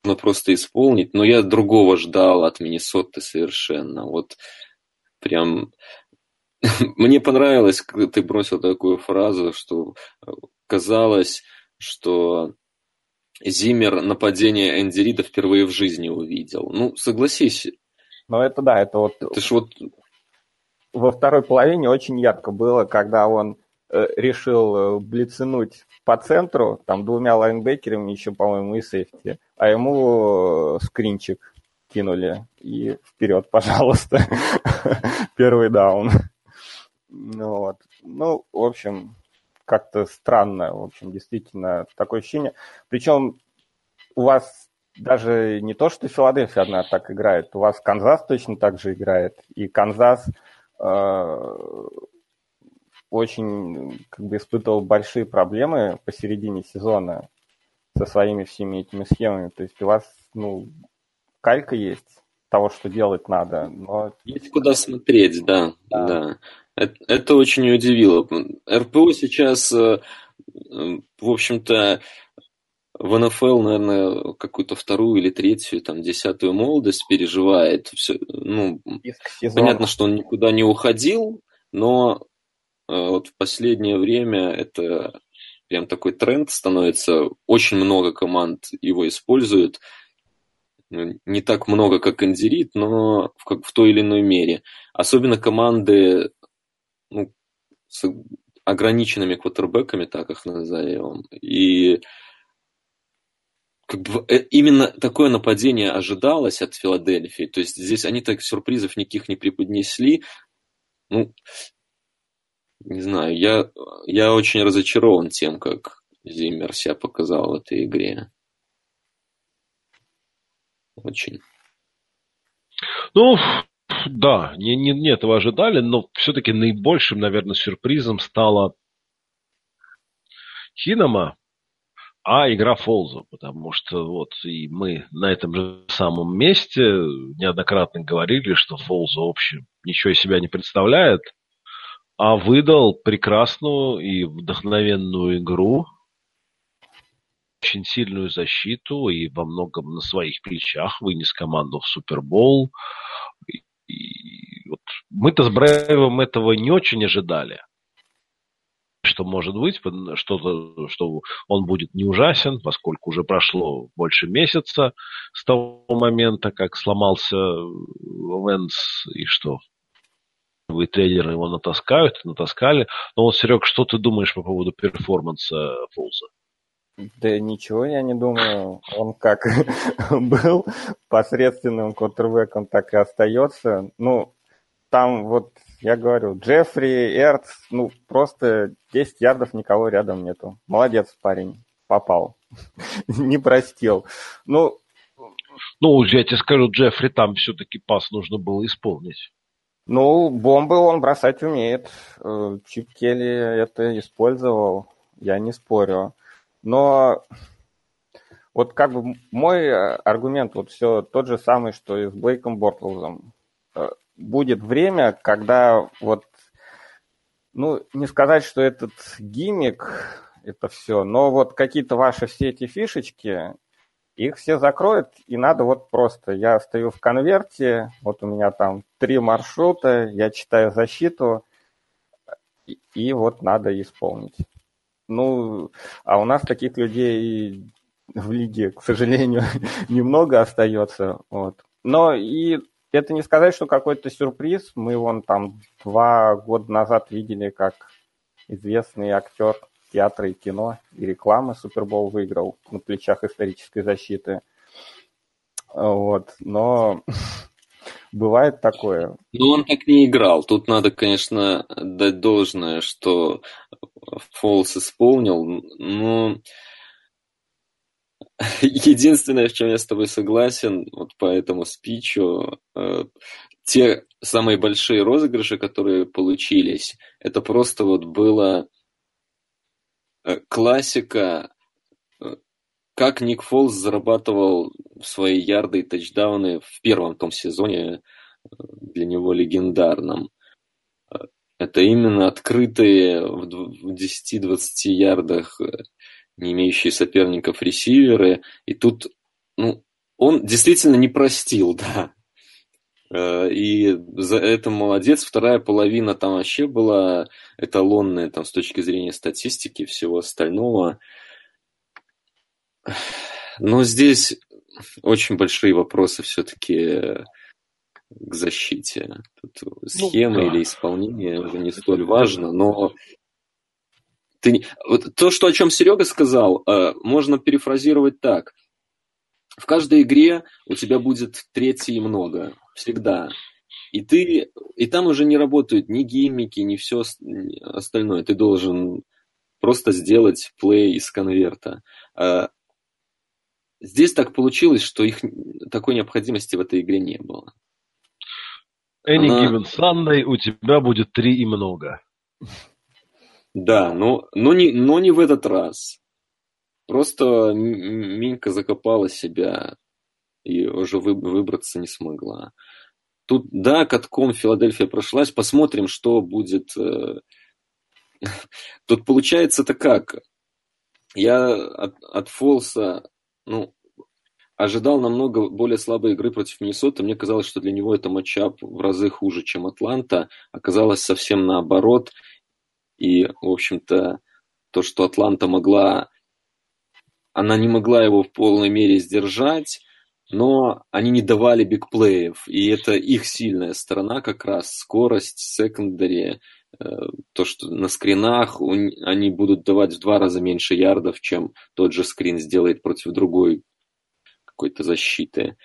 Speaker 2: нужно просто исполнить, но я другого ждал от Миннесоты совершенно. Вот прям [LAUGHS] мне понравилось, когда ты бросил такую фразу, что казалось, что Зиммер нападение Энди Рида впервые в жизни увидел. Ну, согласись.
Speaker 3: Ну, это да, это вот...
Speaker 2: Это ж вот...
Speaker 3: Во второй половине очень ярко было, когда он э, решил э, блицинуть по центру, там двумя лайнбекерами еще, по-моему, и сейфти, а ему э, скринчик кинули и вперед, [LAUGHS] пожалуйста, первый даун. Ну, вот. ну, в общем, как-то странно, в общем, действительно, такое ощущение. Причем у вас даже не то, что Филадельфия одна так играет, у вас Канзас точно так же играет. И Канзас э, очень как бы испытывал большие проблемы посередине сезона со своими всеми этими схемами. То есть у вас, ну, калька есть того, что делать надо, но...
Speaker 2: Есть куда смотреть, да, да. да. Это, очень удивило. РПО сейчас, э, в общем-то, в НФЛ, наверное, какую-то вторую или третью, там, десятую молодость переживает. Все, ну, понятно, что он никуда не уходил, но э, вот в последнее время это прям такой тренд становится. Очень много команд его используют. Не так много, как Эндерит, но в, как, в той или иной мере. Особенно команды ну, с ограниченными квотербеками, так их назовем. И как бы э, именно такое нападение ожидалось от Филадельфии. То есть здесь они так сюрпризов никаких не преподнесли. Ну, не знаю, я, я очень разочарован тем, как Зиммер себя показал в этой игре. Очень.
Speaker 1: Ну, да, не, не, не этого ожидали, но все-таки наибольшим, наверное, сюрпризом стала Хинама, а игра Фолза, потому что вот и мы на этом же самом месте неоднократно говорили, что Фолза, общем, ничего из себя не представляет, а выдал прекрасную и вдохновенную игру, очень сильную защиту и во многом на своих плечах вынес команду в Супербол. Вот мы-то с Брайвом этого не очень ожидали. Что может быть, что-то, что он будет не ужасен, поскольку уже прошло больше месяца с того момента, как сломался Венс, и что вы тренеры его натаскают, натаскали. Но вот, Серег, что ты думаешь по поводу перформанса Фулза?
Speaker 3: Да ничего я не думаю. Он как [LAUGHS] был посредственным квотербеком, так и остается. Ну, там вот, я говорю, Джеффри, Эрц, ну, просто 10 ярдов никого рядом нету. Молодец парень, попал. [LAUGHS] не простил. Ну,
Speaker 1: ну, я тебе скажу, Джеффри, там все-таки пас нужно было исполнить.
Speaker 3: Ну, бомбы он бросать умеет. Э, Чип Келли это использовал, я не спорю. Но вот как бы мой э, аргумент вот все тот же самый, что и с Блейком Бортлзом. Будет время, когда вот, ну, не сказать, что этот гиммик, это все, но вот какие-то ваши все эти фишечки, их все закроют, и надо вот просто, я стою в конверте, вот у меня там три маршрута, я читаю защиту, и, и вот надо исполнить. Ну, а у нас таких людей в лиге, к сожалению, [LAUGHS] немного остается. Вот. Но и это не сказать, что какой-то сюрприз. Мы вон там два года назад видели, как известный актер театра и кино и рекламы Супербол выиграл на плечах исторической защиты. Вот, но [LAUGHS] бывает такое.
Speaker 2: Ну, он так не играл. Тут надо, конечно, дать должное, что Фолс исполнил. Но [LAUGHS] единственное, в чем я с тобой согласен, вот по этому спичу, э, те самые большие розыгрыши, которые получились, это просто вот было э, классика как Ник Фолс зарабатывал свои ярды и тачдауны в первом том сезоне, э, для него легендарном. Э, это именно открытые в 10-20 ярдах, э, не имеющие соперников ресиверы. И тут ну, он действительно не простил, [LAUGHS] да. И за это молодец. Вторая половина там вообще была эталонная там, с точки зрения статистики и всего остального. Но здесь очень большие вопросы все-таки к защите. Тут схема ну, да. или исполнение уже не столь важно, но ты... вот то, что, о чем Серега сказал, э, можно перефразировать так. В каждой игре у тебя будет третий много. Всегда. И ты, и там уже не работают ни гиммики, ни все остальное. Ты должен просто сделать плей из конверта. Э, Здесь так получилось, что их такой необходимости в этой игре не было.
Speaker 1: Any Она... given Sunday у тебя будет три и много.
Speaker 2: Да, но, но, не, но не в этот раз. Просто Минька закопала себя и уже вы, выбраться не смогла. Тут, да, катком Филадельфия прошлась. Посмотрим, что будет. Э, [LAUGHS] тут получается-то как? Я от, от Фолса ну, ожидал намного более слабой игры против Миннесоты. Мне казалось, что для него это матчап в разы хуже, чем Атланта. Оказалось совсем наоборот. И, в общем-то, то, что Атланта могла... Она не могла его в полной мере сдержать, но они не давали бигплеев. И это их сильная сторона как раз. Скорость, секондари, э, то, что на скринах они будут давать в два раза меньше ярдов, чем тот же скрин сделает против другой какой-то защиты.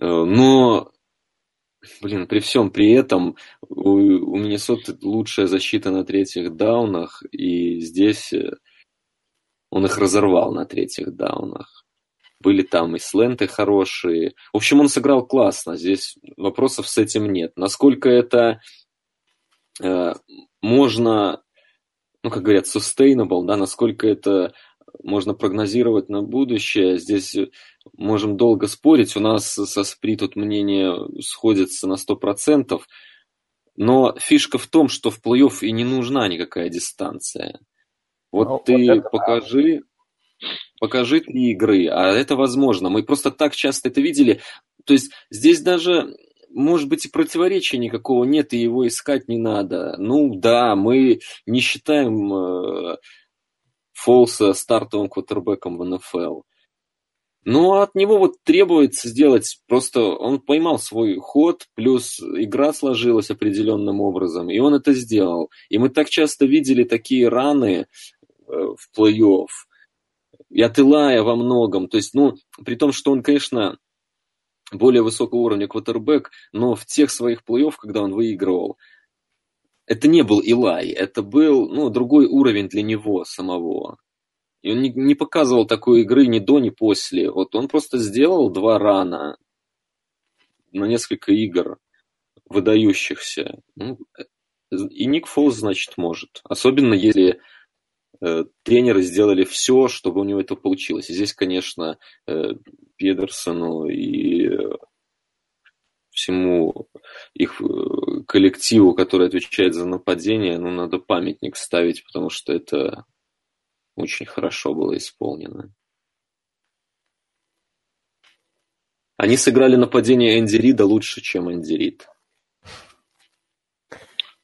Speaker 2: Э, но, блин, при всем при этом у, у Миннесоты лучшая защита на третьих даунах, и здесь э, он их разорвал на третьих даунах. Были там и сленты хорошие. В общем, он сыграл классно. Здесь вопросов с этим нет. Насколько это э, можно, ну, как говорят, sustainable, да, насколько это можно прогнозировать на будущее. Здесь можем долго спорить. У нас со СПРИ тут мнение сходится на 100%. Но фишка в том, что в плей-офф и не нужна никакая дистанция. Вот ну, ты вот покажи, покажи три игры, а это возможно. Мы просто так часто это видели. То есть здесь даже может быть, и противоречия никакого нет, и его искать не надо. Ну да, мы не считаем э, Фолса стартовым квотербеком в НФЛ. Но от него вот требуется сделать, просто он поймал свой ход, плюс игра сложилась определенным образом, и он это сделал. И мы так часто видели такие раны э, в плей-офф, и от Илая во многом. То есть, ну, при том, что он, конечно, более высокого уровня квотербек, но в тех своих плей-офф, когда он выигрывал, это не был Илай, это был ну, другой уровень для него самого. И он не, не показывал такой игры ни до, ни после. Вот он просто сделал два рана на несколько игр выдающихся. Ну, и Ник Фолс, значит, может. Особенно если э, тренеры сделали все, чтобы у него это получилось. И здесь, конечно, э, Педерсону и всему их э, коллективу, который отвечает за нападение, ну, надо памятник ставить, потому что это очень хорошо было исполнено. Они сыграли нападение Энди Рида лучше, чем Энди Рид.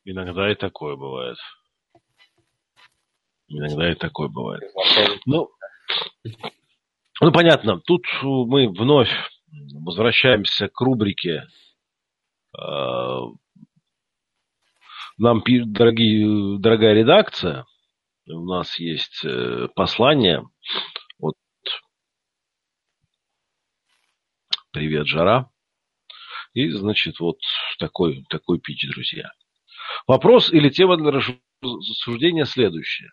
Speaker 1: Иногда и такое бывает. Иногда и такое бывает. Ну, ну понятно. Тут мы вновь возвращаемся к рубрике э, нам, дорогие, дорогая редакция, у нас есть э, послание от «Привет, жара». И, значит, вот такой, такой пич, друзья. Вопрос или тема для рассуждения следующая.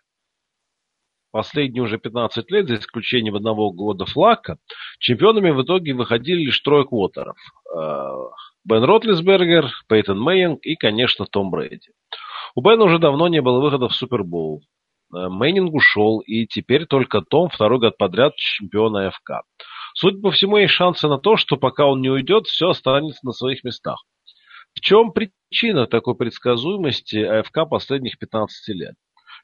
Speaker 1: Последние уже 15 лет, за исключением одного года флака, чемпионами в итоге выходили лишь трое квотеров. Э, Бен Ротлисбергер, Пейтон Мейнинг и, конечно, Том Брейди. У Бена уже давно не было выхода в Супербоул. Э, Мейнинг ушел, и теперь только Том второй год подряд чемпиона АФК. Судя по всему, есть шансы на то, что пока он не уйдет, все останется на своих местах. В чем причина такой предсказуемости АФК последних 15 лет?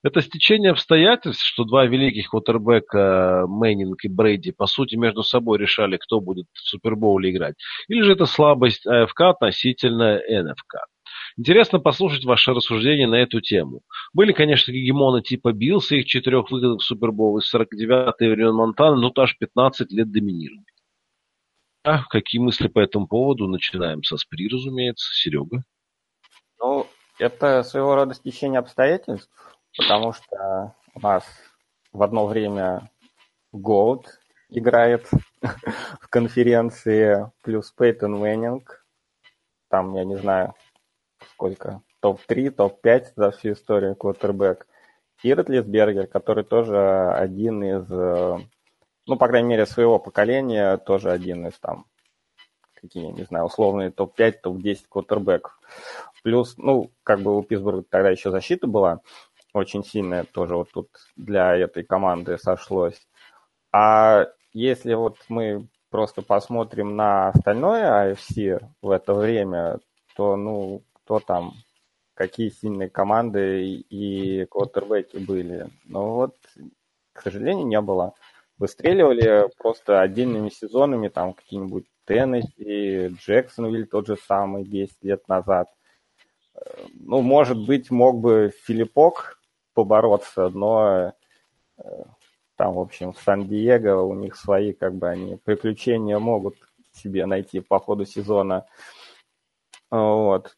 Speaker 1: Это стечение обстоятельств, что два великих квотербека Мэннинг и Брейди по сути между собой решали, кто будет в Супербоуле играть. Или же это слабость АФК относительно НФК. Интересно послушать ваше рассуждение на эту тему. Были, конечно, гегемоны типа Биллса, их четырех выходов в Супербоул из 49-й времен Монтана, но аж 15 лет доминировали. А какие мысли по этому поводу? Начинаем со Спри, разумеется. Серега?
Speaker 3: Ну, это своего рода стечение обстоятельств потому что у нас в одно время Gold играет [LAUGHS] в конференции, плюс Пейтон Мэннинг, там, я не знаю, сколько, топ-3, топ-5 за всю историю квотербек, и Ротлисбергер, который тоже один из, ну, по крайней мере, своего поколения, тоже один из там, какие, не знаю, условные топ-5, топ-10 квотербеков. Плюс, ну, как бы у Питтсбурга тогда еще защита была, очень сильное тоже вот тут для этой команды сошлось. А если вот мы просто посмотрим на остальное AFC в это время, то, ну, кто там, какие сильные команды и квотербеки были. Но вот, к сожалению, не было. Выстреливали просто отдельными сезонами, там какие-нибудь Теннесси, Джексонвиль тот же самый 10 лет назад. Ну, может быть, мог бы Филиппок побороться, но э, там, в общем, в Сан-Диего у них свои, как бы, они приключения могут себе найти по ходу сезона. Вот.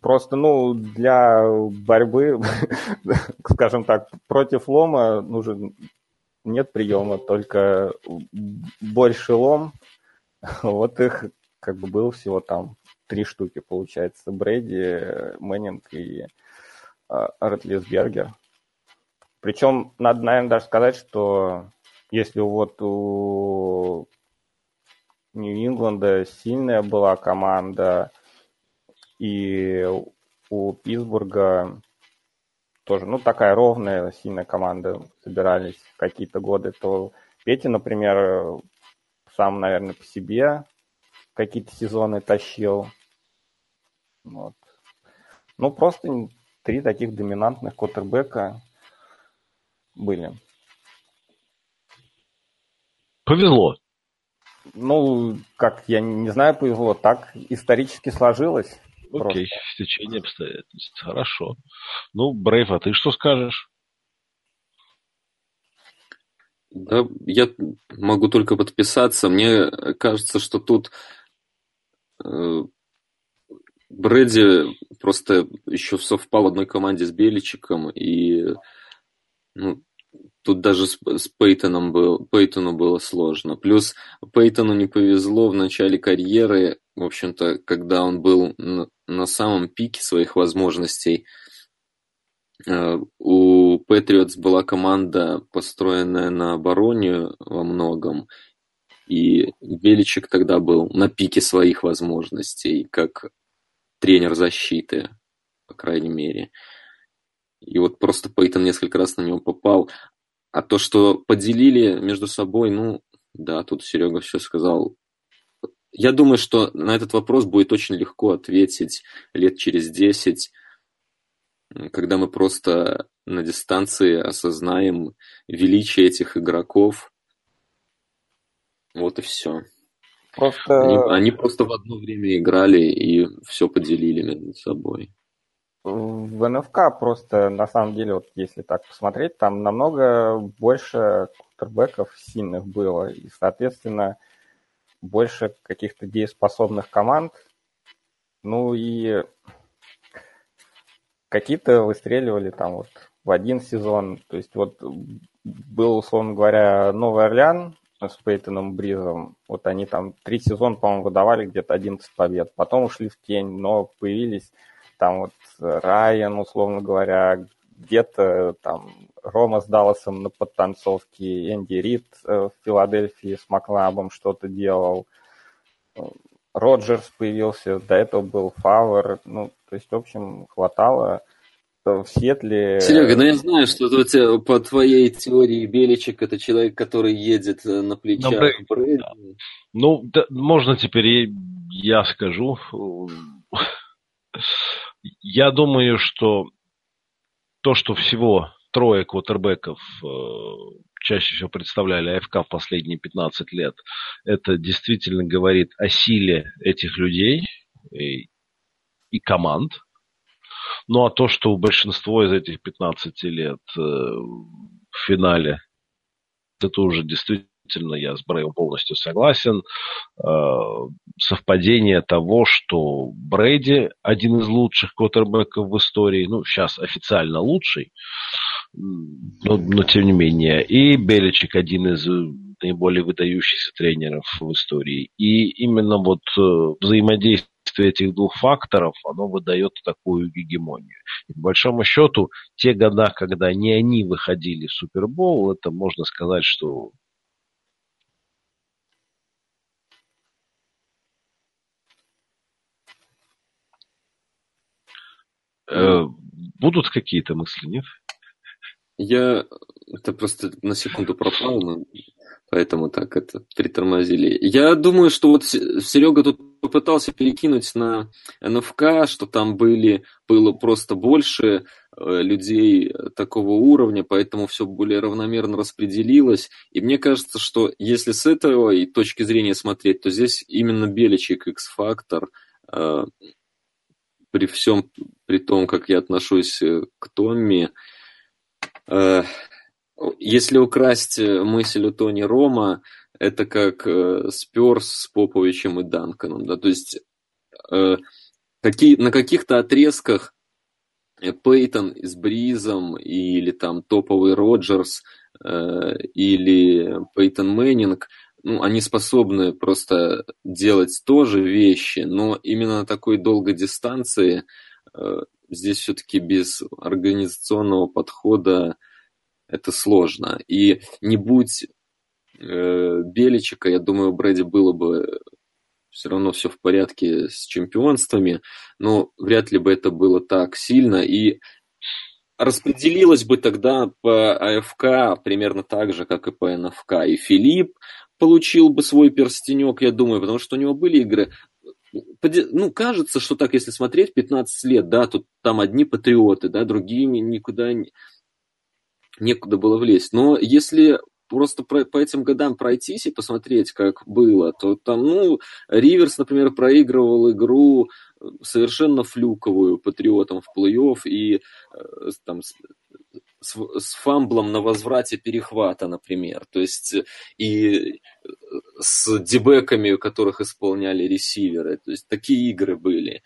Speaker 3: Просто, ну, для борьбы, [LAUGHS] скажем так, против лома нужен нет приема, только больше лом. Вот их как бы было всего там три штуки, получается. Брэди, Мэннинг и Ротлисбергер. Причем надо, наверное, даже сказать, что если вот у Нью-Ингланда сильная была команда, и у Питтсбурга тоже, ну, такая ровная, сильная команда собирались какие-то годы, то Петя, например, сам, наверное, по себе какие-то сезоны тащил. Вот. Ну, просто три таких доминантных квотербека были.
Speaker 1: Повезло.
Speaker 3: Ну, как, я не знаю, повезло. Так исторически сложилось.
Speaker 1: Окей, просто. стечение обстоятельств. Хорошо. Ну, Брейв, а ты что скажешь?
Speaker 2: Да, я могу только подписаться. Мне кажется, что тут э, Брэди просто еще совпал в одной команде с Беличиком, и ну, тут даже с, с Пейтоном был, Пейтону было сложно. Плюс Пейтону не повезло в начале карьеры, в общем-то, когда он был на, на самом пике своих возможностей. Э, у Патриотс была команда, построенная на обороне во многом, и Величик тогда был на пике своих возможностей, как тренер защиты, по крайней мере. И вот просто Пейтон несколько раз на него попал. А то, что поделили между собой, ну, да, тут Серега все сказал. Я думаю, что на этот вопрос будет очень легко ответить лет через десять, когда мы просто на дистанции осознаем величие этих игроков. Вот и все. Просто... Они, они просто в одно время играли и все поделили между собой.
Speaker 3: В НФК просто, на самом деле, вот если так посмотреть, там намного больше кутербеков сильных было. И, соответственно, больше каких-то дееспособных команд. Ну и какие-то выстреливали там вот в один сезон. То есть вот был, условно говоря, Новый Орлеан с Пейтоном Бризом. Вот они там три сезона, по-моему, выдавали где-то 11 побед. Потом ушли в тень, но появились там вот Райан, условно говоря, где-то там Рома с Далласом на подтанцовке, Энди Рид э, в Филадельфии с Маклабом что-то делал, Роджерс появился, до этого был Фавор, ну, то есть, в общем, хватало в Сетле...
Speaker 2: Серега, ну я знаю, что у тебя, по твоей теории Беличек это человек, который едет э, на плечах на Брэди.
Speaker 1: Да. Ну, да, можно теперь я скажу. Я думаю, что то, что всего трое квотербеков э, чаще всего представляли АФК в последние 15 лет, это действительно говорит о силе этих людей и, и команд. Ну а то, что большинство из этих 15 лет э, в финале, это уже действительно действительно, я с Брэем полностью согласен. Э, совпадение того, что Брейди один из лучших квотербеков в истории, ну, сейчас официально лучший, но, но тем не менее, и Беличик один из наиболее выдающихся тренеров в истории. И именно вот э, взаимодействие этих двух факторов, оно выдает такую гегемонию. И по большому счету, те года, когда не они выходили в Супербол, это можно сказать, что будут какие-то мысли, нет?
Speaker 2: Я это просто на секунду пропал, но поэтому так это притормозили. Я думаю, что вот Серега тут попытался перекинуть на НФК, что там были, было просто больше э, людей такого уровня, поэтому все более равномерно распределилось. И мне кажется, что если с этого и точки зрения смотреть, то здесь именно Беличик X-фактор э, при всем, при том, как я отношусь э, к Томми, э, если украсть э, мысль у Тони Ромо, это как э, Сперс с Поповичем и Данканом. Да? То есть э, какие, на каких-то отрезках Пейтон с Бризом или там топовый Роджерс э, или Пейтон Мэннинг – ну, они способны просто делать тоже вещи, но именно на такой долгой дистанции э, здесь все-таки без организационного подхода это сложно. И не будь э, Беличика, я думаю, у Брэди было бы все равно все в порядке с чемпионствами, но вряд ли бы это было так сильно. И распределилось бы тогда по АФК примерно так же, как и по НФК. И Филипп получил бы свой перстенек, я думаю, потому что у него были игры. Ну, кажется, что так, если смотреть, 15 лет, да, тут там одни патриоты, да, другие никуда не, некуда было влезть. Но если просто про, по этим годам пройтись и посмотреть, как было, то там, ну, Риверс, например, проигрывал игру совершенно флюковую патриотам в плей-офф и э, там с, с фамблом на возврате перехвата, например. То есть э, и э, с дебеками, которых исполняли ресиверы. То есть такие игры были.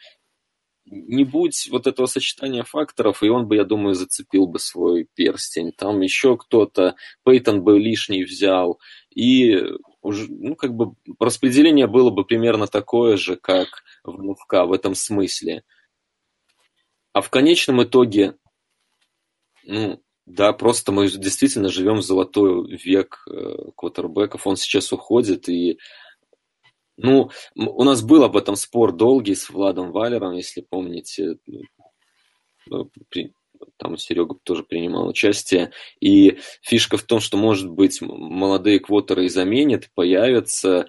Speaker 2: Не будь вот этого сочетания факторов, и он бы, я думаю, зацепил бы свой перстень. Там еще кто-то, Пейтон бы лишний взял. И уже, ну, как бы распределение было бы примерно такое же, как в НФК в этом смысле. А в конечном итоге, ну, да, просто мы действительно живем в золотой век э, квотербеков. Он сейчас уходит, и ну, у нас был об этом спор долгий с Владом Валером, если помните. Ну, там Серега тоже принимал участие. И фишка в том, что, может быть, молодые квотеры и заменят, появятся,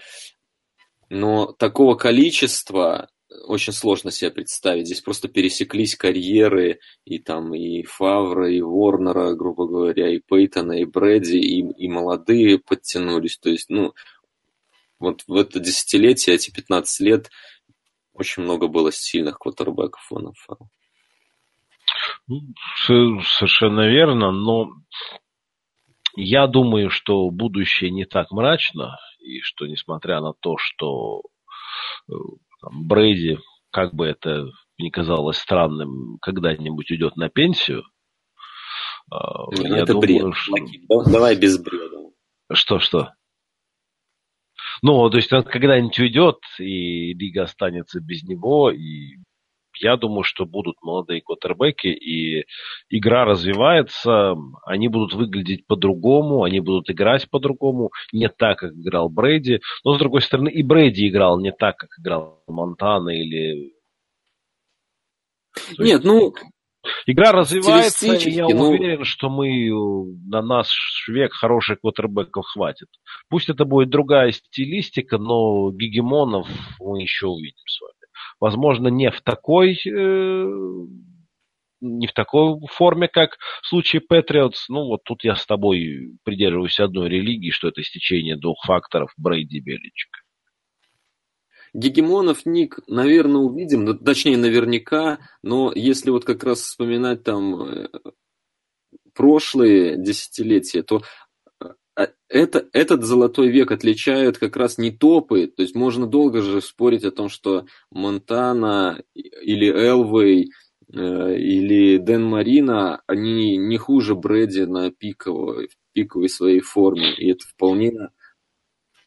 Speaker 2: но такого количества очень сложно себе представить. Здесь просто пересеклись карьеры и там и Фавра, и Ворнера, грубо говоря, и Пейтона, и Брэди, и, и молодые подтянулись. То есть, ну, вот в это десятилетие, эти 15 лет, очень много было сильных квотербеков НФЛ.
Speaker 1: Ну, совершенно верно, но Я думаю, что будущее не так мрачно, и что несмотря на то, что э, там, Брейди, как бы это ни казалось странным, когда-нибудь идет на пенсию,
Speaker 2: ну, я это думаю, бред. Что... Давай без бреда.
Speaker 1: Что-что? Ну, то есть он когда-нибудь уйдет, и лига останется без него, и я думаю, что будут молодые квотербеки, и игра развивается, они будут выглядеть по-другому, они будут играть по-другому, не так, как играл Брейди. Но, с другой стороны, и Брейди играл не так, как играл Монтана или...
Speaker 2: Нет, ну,
Speaker 1: Игра развивается, и я ну... уверен, что мы на наш век хороших квотербеков хватит. Пусть это будет другая стилистика, но гегемонов мы еще увидим с вами. Возможно, не в такой э, не в такой форме, как в случае Патриотс. Ну, вот тут я с тобой придерживаюсь одной религии, что это стечение двух факторов Брейди и Беличика.
Speaker 2: Гегемонов Ник, наверное, увидим, ну, точнее, наверняка, но если вот как раз вспоминать там э, прошлые десятилетия, то это, этот золотой век отличают как раз не топы, то есть можно долго же спорить о том, что Монтана или Элвей э, или Дэн Марина, они не хуже Брэди на пиковой, пиковой своей форме, и это вполне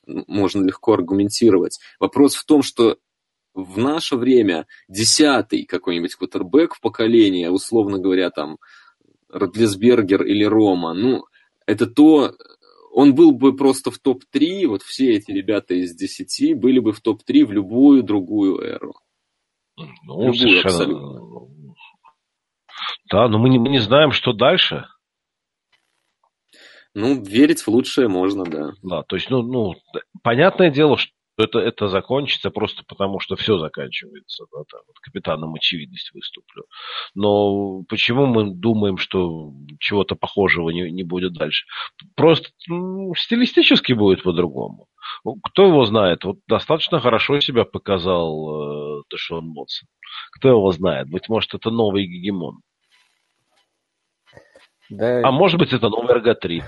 Speaker 2: можно легко аргументировать. Вопрос в том, что в наше время десятый какой-нибудь квотербек в поколении, условно говоря, там, Родлесбергер или Рома, ну, это то, он был бы просто в топ-3, вот все эти ребята из десяти были бы в топ-3 в любую другую эру.
Speaker 1: Ну, любую совершенно... абсолютно. Да, но мы не, мы не знаем, что дальше.
Speaker 2: Ну, верить в лучшее можно, да.
Speaker 1: Да, то есть, ну, ну понятное дело, что это, это закончится просто потому, что все заканчивается. Да, там, вот капитаном очевидность выступлю. Но почему мы думаем, что чего-то похожего не, не будет дальше? Просто ну, стилистически будет по-другому. Ну, кто его знает? Вот достаточно хорошо себя показал э, Тэшон Мотсон. Кто его знает? Быть может, это новый гегемон. Да, а может быть, это новый РГ-3.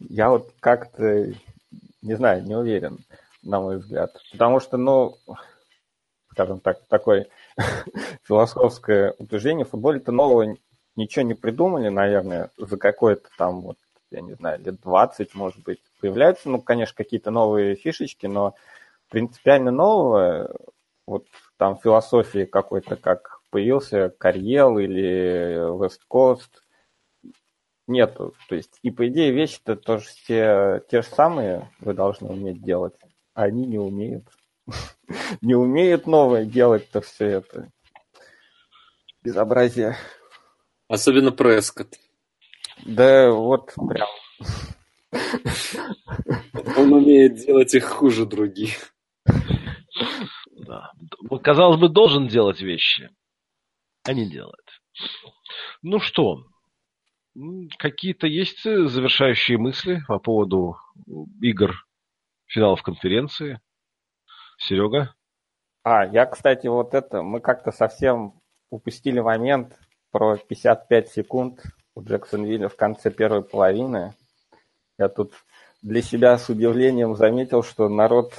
Speaker 3: Я вот как-то, не знаю, не уверен, на мой взгляд. Потому что, ну, скажем так, такое [LAUGHS] философское утверждение, в футболе-то нового ничего не придумали, наверное, за какое-то там, вот, я не знаю, лет 20, может быть, появляются, ну, конечно, какие-то новые фишечки, но принципиально нового, вот там философии какой-то, как появился Карьел или West Coast, нету. То есть, и по идее вещи-то тоже те, те же самые вы должны уметь делать, они не умеют. [LAUGHS] Не умеют новое делать-то все это. Безобразие.
Speaker 2: Особенно Прескот.
Speaker 3: Да вот прям. [LAUGHS]
Speaker 2: Он умеет делать их хуже других.
Speaker 1: Да. Казалось бы, должен делать вещи, а не делает. Ну что, Какие-то есть э, завершающие мысли по поводу игр финалов конференции? Серега?
Speaker 3: А, я, кстати, вот это, мы как-то совсем упустили момент про 55 секунд у Джексонвилля в конце первой половины. Я тут для себя с удивлением заметил, что народ,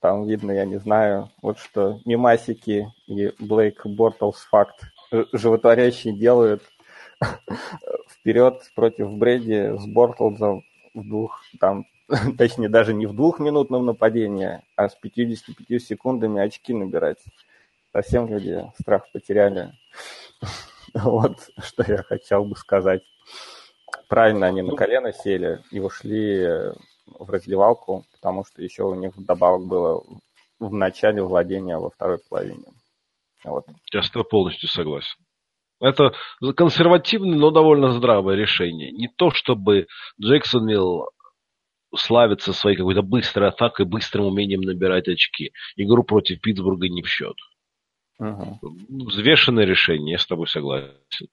Speaker 3: там видно, я не знаю, вот что мимасики и Блейк Бортлс факт животворящие делают [LAUGHS] вперед против Брэди с Бортлзом в двух, там, [LAUGHS] точнее, даже не в двухминутном нападении, а с 55 секундами очки набирать. Совсем люди страх потеряли. [LAUGHS] Вот что я хотел бы сказать. Правильно они на колено сели и ушли в раздевалку, потому что еще у них добавок было в начале владения во второй половине.
Speaker 1: Вот. Я с тобой полностью согласен. Это консервативное, но довольно здравое решение. Не то, чтобы Джексонвилл славится своей какой-то быстрой атакой, быстрым умением набирать очки. Игру против Питтсбурга не в счет. Угу. Взвешенное решение, я с тобой согласен.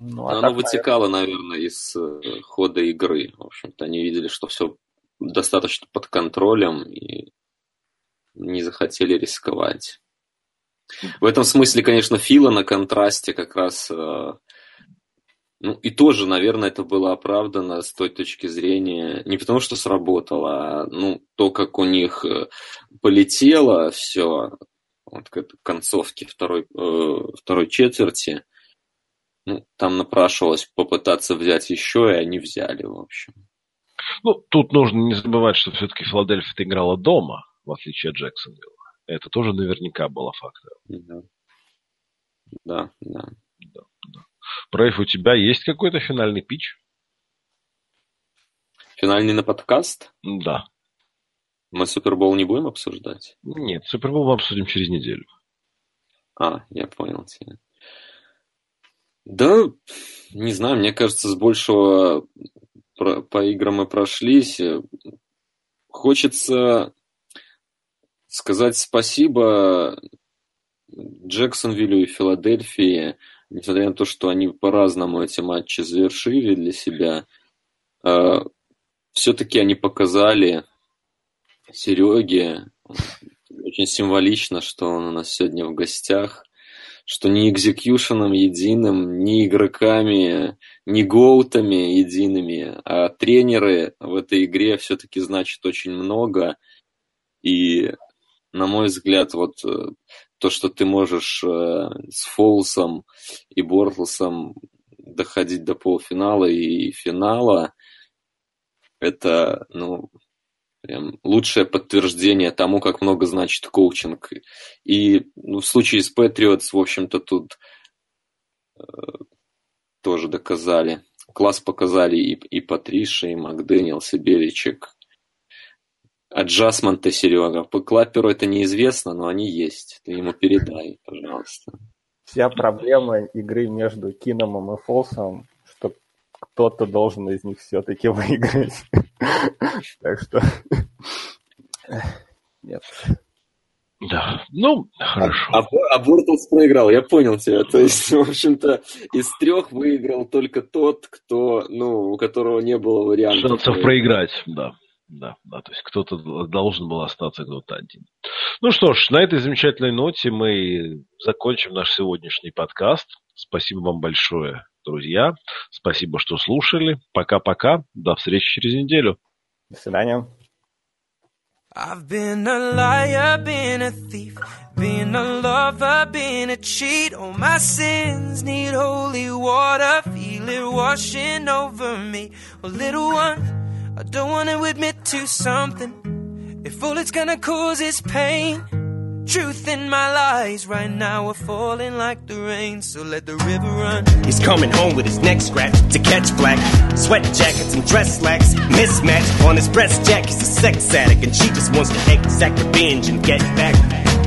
Speaker 2: Ну, а Оно так, вытекало, наверное, из э, хода игры. В общем-то, они видели, что все достаточно под контролем и не захотели рисковать. В этом смысле, конечно, Фила на контрасте как раз э, Ну, и тоже, наверное, это было оправдано с той точки зрения, не потому что сработало, а ну, то, как у них э, полетело все вот к концовке второй, э, второй четверти, ну, там напрашивалось попытаться взять еще, и они взяли, в общем.
Speaker 1: Ну, тут нужно не забывать, что все-таки Филадельфия играла дома, в отличие от Джексонвилла. Это тоже наверняка было фактором.
Speaker 2: Да. Да, да.
Speaker 1: Проев, у тебя есть какой-то финальный пич?
Speaker 2: Финальный на подкаст?
Speaker 1: Да.
Speaker 2: Мы Супербол не будем обсуждать?
Speaker 1: Нет, Супербол мы обсудим через неделю.
Speaker 2: А, я понял тебя. Да, не знаю, мне кажется, с большего по играм мы прошлись. Хочется сказать спасибо Джексонвиллю и Филадельфии, несмотря на то, что они по-разному эти матчи завершили для себя, а, все-таки они показали Сереге очень символично, что он у нас сегодня в гостях, что ни экзекьюшеном единым, ни игроками, ни гоутами едиными, а тренеры в этой игре все-таки значит очень много. И, на мой взгляд, вот э, то, что ты можешь э, с Фолсом и Бортлсом доходить до полуфинала и финала, это, ну, прям лучшее подтверждение тому, как много значит коучинг. И ну, в случае с Патриотс, в общем-то, тут э, тоже доказали. Класс показали и, и Патриша, и Макдэниелс, и Беличек. Аджастменты, Серега. По клаперу это неизвестно, но они есть. Ты ему передай, пожалуйста.
Speaker 3: Вся проблема игры между Киномом и Фолсом, что кто-то должен из них все-таки [LAUGHS] выиграть. Так что... [LAUGHS] Нет.
Speaker 1: Да, ну, хорошо.
Speaker 2: А, а, а Бортлс проиграл, я понял тебя. То есть, в общем-то, из трех выиграл только тот, кто, ну, у которого не было вариантов.
Speaker 1: Шансов проиграть, да. Да, да, то есть кто-то должен был остаться, кто-то один. Ну что ж, на этой замечательной ноте мы закончим наш сегодняшний подкаст. Спасибо вам большое, друзья. Спасибо, что слушали. Пока-пока. До встречи через неделю.
Speaker 3: До свидания.
Speaker 4: I've been a liar, been a thief, been a lover, been a cheat. All my sins need holy water, feel it washing over me. Well, little one, I don't want to admit to something. If all it's gonna cause is pain, Truth in my lies right now are falling like the rain, so let the river run.
Speaker 5: He's coming home with his neck scratched to catch black. Sweat jackets and dress slacks, mismatch on his breast jack. He's a sex addict, and she just wants to exact revenge and get back.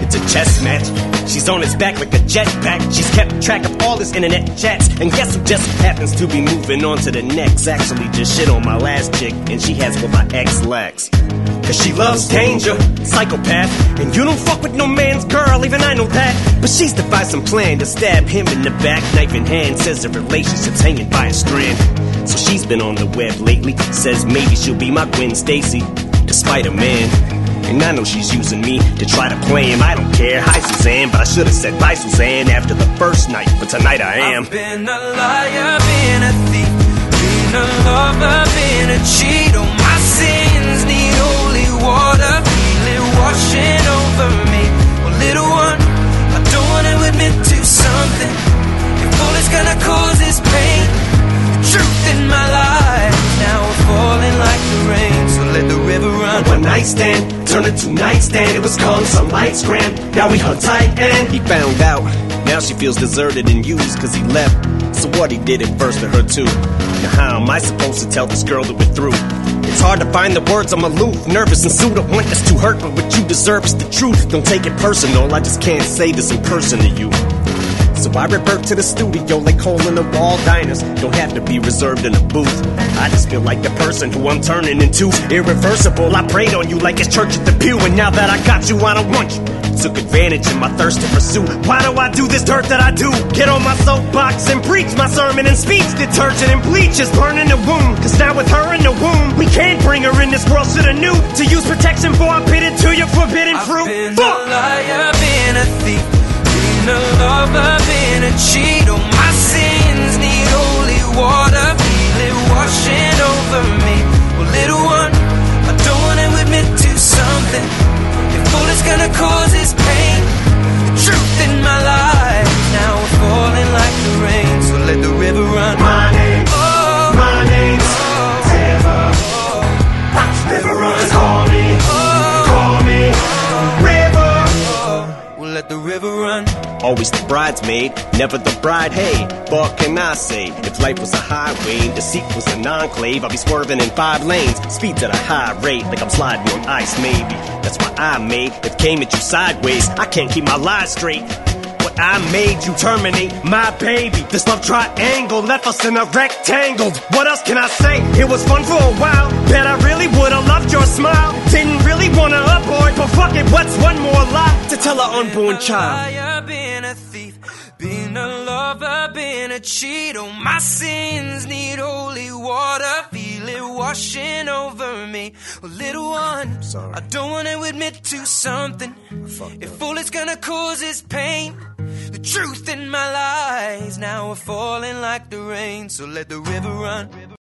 Speaker 5: It's a chess match. She's on his back like a jetpack. She's kept track of all his internet chats. And guess who just happens to be moving on to the next? Actually, just shit on my last chick, and she has what my ex lacks. Cause she loves danger, psychopath. And you don't fuck with no man's girl, even I know that. But she's devised some plan to stab him in the back, knife in hand. Says the relationship's hanging by a strand. So she's been on the web lately. Says maybe she'll be my Gwen Stacy, despite a man. And I know she's using me to try to play him. I don't care. Hi, Suzanne, but I should have said bye, Suzanne, after the first night. But tonight I am.
Speaker 4: I've been a liar, been a thief, been a lover, been a cheat. Oh, my sins need holy water, feel it washing over me. Well, little one, I don't want to admit to something. If all it's gonna cause is pain, the truth in my life now we're falling like the rain. So let the river run.
Speaker 5: One night stand turned into nightstand. It was called some lights gram. Now we hung tight and he found out. Now she feels deserted and used cause he left. So what he did it first to her too. Now how am I supposed to tell this girl that we're through? It's hard to find the words, I'm aloof, nervous and sued. I want this to hurt, but what you deserve is the truth. Don't take it personal, I just can't say this in person to you. So I revert to the studio like hole in the wall diners. Don't have to be reserved in a booth. I just feel like the person who I'm turning into. Irreversible, I prayed on you like it's church at the pew. And now that I got you, I don't want you. Took advantage of my thirst to pursue. Why do I do this dirt that I do? Get on my soapbox and preach my sermon and speech. Detergent and bleach is burning the wound. Cause now with her in the womb, we can't bring her in this world to the new. To use protection for I bid it to your forbidden fruit.
Speaker 4: I've been
Speaker 5: Fuck!
Speaker 4: a liar, been a thief, been a lover, been a cheat. All my sins need holy water, feel it washing over me. Well, little one, I don't wanna admit to something. If all it's gonna cause is pain, the truth in my life now is falling like the rain. So let the river run.
Speaker 5: My name, oh, my name's oh, River. Oh, river runs, call me, oh. call me, River.
Speaker 4: We'll let the river run.
Speaker 5: Always the bridesmaid, never the bride. Hey, what can I say? If life was a highway, seat was an enclave, I'd be swerving in five lanes. Speeds at a high rate, like I'm sliding on ice, maybe. That's why I made it came at you sideways. I can't keep my lies straight. What I made you terminate my baby. This love triangle left us in a rectangle. What else can I say? It was fun for a while. Bet I really would've loved your smile. Didn't really wanna abort, but fuck it, what's one more lie to tell an unborn child?
Speaker 4: Lover, been a cheat. Oh, my sins need holy water, feel it washing over me. Oh, little one, Sorry. I don't want to admit to something. If all it's gonna cause is pain, the truth in my lies now are falling like the rain. So let the river run.